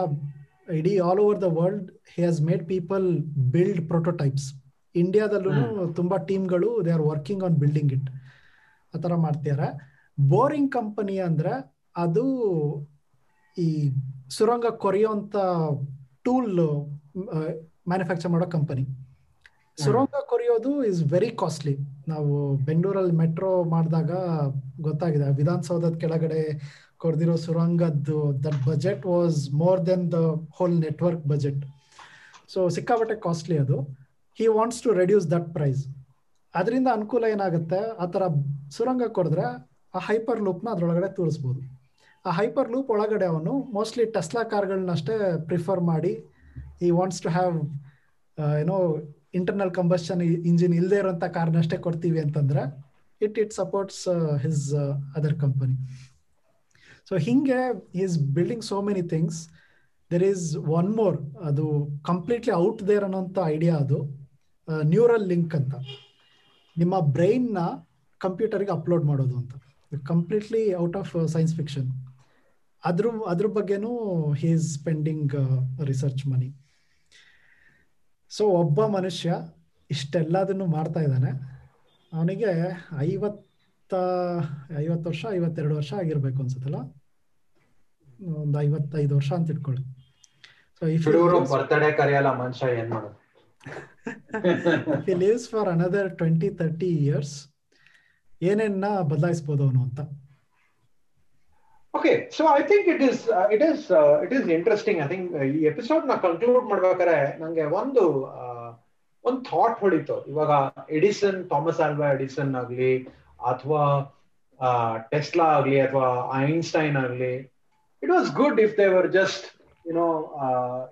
ಇಡೀ all over the world he has made people build prototypes ಇಂಡಿಯಾದಲ್ಲೂ ತುಂಬಾ ಟೀಮ್ಗಳು they are working on building it ಆ ಥರ ಮಾಡ್ತಿದ್ದಾರೆ ಬೋರಿಂಗ್ ಕಂಪನಿ ಅಂದ್ರೆ ಅದು ಈ ಸುರಂಗ ಕೊರೆಯುವಂತ ಟೂಲ್ ಮ್ಯಾನುಫ್ಯಾಕ್ಚರ್ ಮಾಡೋ ಕಂಪನಿ ಸುರಂಗ ಕೊರೆಯೋದು ಇಸ್ ವೆರಿ ಕಾಸ್ಟ್ಲಿ ನಾವು ಬೆಂಗಳೂರಲ್ಲಿ ಮೆಟ್ರೋ ಮಾಡಿದಾಗ ಗೊತ್ತಾಗಿದೆ. ವಿಧಾನಸೌಧದ ಕೆಳಗಡೆ ಕೊರೆದಿರೋ ಸುರಂಗದ್ದು that budget was more than the whole network budget so ಸಿಕ್ಕಾಪಟ್ಟೆ ಕಾಸ್ಟ್ಲಿ ಅದು. He wants to reduce that price ಅದರಿಂದ ಅನುಕೂಲ ಏನಾಗುತ್ತೆ? ಆ ಥರ ಸುರಂಗ ಕೊಡಿದ್ರೆ ಆ ಹೈಪರ್ ಲೂಪ್ನ ಅದರೊಳಗಡೆ ತೋರಿಸ್ಬೋದು. ಆ ಹೈಪರ್ ಲೂಪ್ ಒಳಗಡೆ ಅವನು ಮೋಸ್ಟ್ಲಿ ಟೆಸ್ಲಾ ಕಾರ್ಗಳನ್ನಷ್ಟೇ ಪ್ರಿಫರ್ ಮಾಡಿ. ಈ ವಾಂಟ್ಸ್ ಟು ಹ್ಯಾವ್ ಏನೋ ಇಂಟರ್ನಲ್ ಕಂಬಸ್ಟನ್ ಇಂಜಿನ್ ಇಲ್ಲದೆ ಇರೋಂಥ ಕಾರ್ನಷ್ಟೇ ಕೊಡ್ತೀವಿ ಅಂತಂದ್ರೆ it it supports his other company so ಹಿಂಗೆ is building so many things there is one more ಅದು ಕಂಪ್ಲೀಟ್ಲಿ ಔಟ್ ದೇರ್ ಅನ್ನೋಂಥ ಐಡಿಯಾ ಅದು. ನ್ಯೂರಲ್ ಲಿಂಕ್ ಅಂತ. ನಿಮ್ಮ ಬ್ರೈನ್ನ ಕಂಪ್ಯೂಟರ್ಗೆ ಅಪ್ಲೋಡ್ ಮಾಡೋದು ಅಂತ. Completely out of science fiction ಅದ್ರ ಅದ್ರ ಬಗ್ಗೆನೂ he is spending research money so ಒಬ್ಬ ಮನುಷ್ಯ ಇಷ್ಟೆಲ್ಲದನ್ನು ಮಾಡ್ತಾ ಇದ್ದಾನೆ. ಅವನಿಗೆ ಐವತ್ತ ಐವತ್ತು ವರ್ಷ ಐವತ್ತೆರಡು ವರ್ಷ ಆಗಿರ್ಬೇಕು ಅನ್ಸುತ್ತಲ್ಲ? ಒಂದು ಐವತ್ತೈದು ವರ್ಷ ಅಂತ ಇಟ್ಕೊಳ್ಳಿ. ಸೊ ಇಫ್ ಬರ್ತಡೇ ಕರೆಯಲ್ಲ ಮನುಷ್ಯ ಏನ್ ಮಾಡೋದು? He lives for another 20 30 years ಏನೇನ್ನ ಬದಲಾಯಿಸಬಹುದು ಅವನು ಅಂತ? Okay so I think it is it is it is interesting I think ಈ ಎಪಿಸೋಡ್ನ ಕನ್ಕ್ಲೂಡ್ ಮಾಡ್ಬೇಕಾದ್ರೆ ನಂಗೆ ಒಂದು ಒಂದು ಥಾಟ್ ಹೊಡಿತು ಇವಾಗ ಎಡಿಸನ್ ಥಾಮಸ್ ಆಲ್ವಾ ಎಡಿಸನ್ ಆಗ್ಲಿ ಅಥವಾ ಟೆಸ್ಲಾ ಆಗಲಿ ಅಥವಾ ಐನ್ಸ್ಟೈನ್ ಆಗಲಿ it was good if they were just you know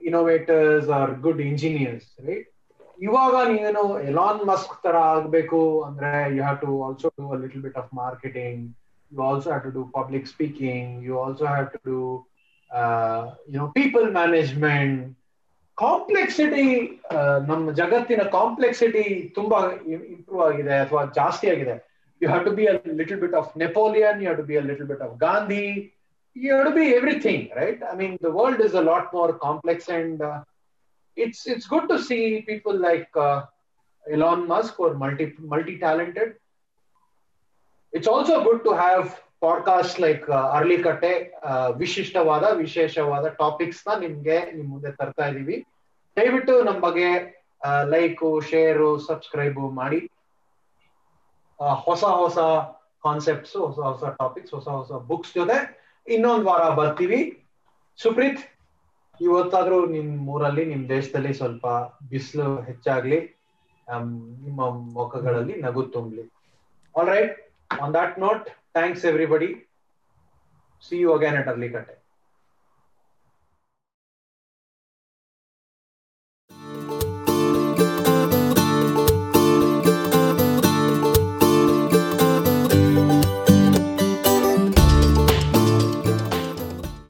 innovators are good engineers right ಇವಾಗ ನೀವೇನು ಎಲಾನ್ ಮಸ್ಕ್ ತರ ಆಗ್ಬೇಕು ಅಂದ್ರೆ you have to also do a little bit of marketing you also have to do public speaking you also have to do you know people management complexity ನಮ್ಮ ಜಗತ್ತಿನ complexity ತುಂಬಾ improve ಆಗಿದೆ ಅಥವಾ ಜಾಸ್ತಿ ಆಗಿದೆ. you have to be a little bit of Napoleon you have to be a little bit of Gandhi you have to be everything right I mean the world is a lot more complex and it's it's good to see people like Elon Musk or multi multi talented it's also good to have podcast like early ಕಟ್ಟೆ ವಿಶಿಷ್ಟವಾದ ವಿಶೇಷವಾದ topics ನ ನಿಮ್ಗೆ ನಿಮ್ ಮುಂದೆ ತರ್ತಾ ಇದೀವಿ ದಯವಿಟ್ಟು ನಮ್ಮ ಬಗ್ಗೆ ಲೈಕು ಶೇರು ಸಬ್ಸ್ಕ್ರೈಬ್ ಮಾಡಿ ಹೊಸ ಹೊಸ ಕಾನ್ಸೆಪ್ಟ್ಸ್ ಹೊಸ ಹೊಸ ಟಾಪಿಕ್ಸ್ ಹೊಸ ಹೊಸ ಬುಕ್ಸ್ ಜೊತೆ ಇನ್ನೊಂದು ವಾರ ಬರ್ತೀವಿ ಸುಪ್ರೀತ್ ಇವತ್ತಾದ್ರೂ ನಿಮ್ ಊರಲ್ಲಿ ನಿಮ್ ದೇಶದಲ್ಲಿ ಸ್ವಲ್ಪ ಬಿಸಿಲು ಹೆಚ್ಚಾಗ್ಲಿ ನಿಮ್ಮ ಮುಖಗಳಲ್ಲಿ ನಗು ತುಂಬಲಿ all right on note note, thanks everybody. See you again at Arlikate.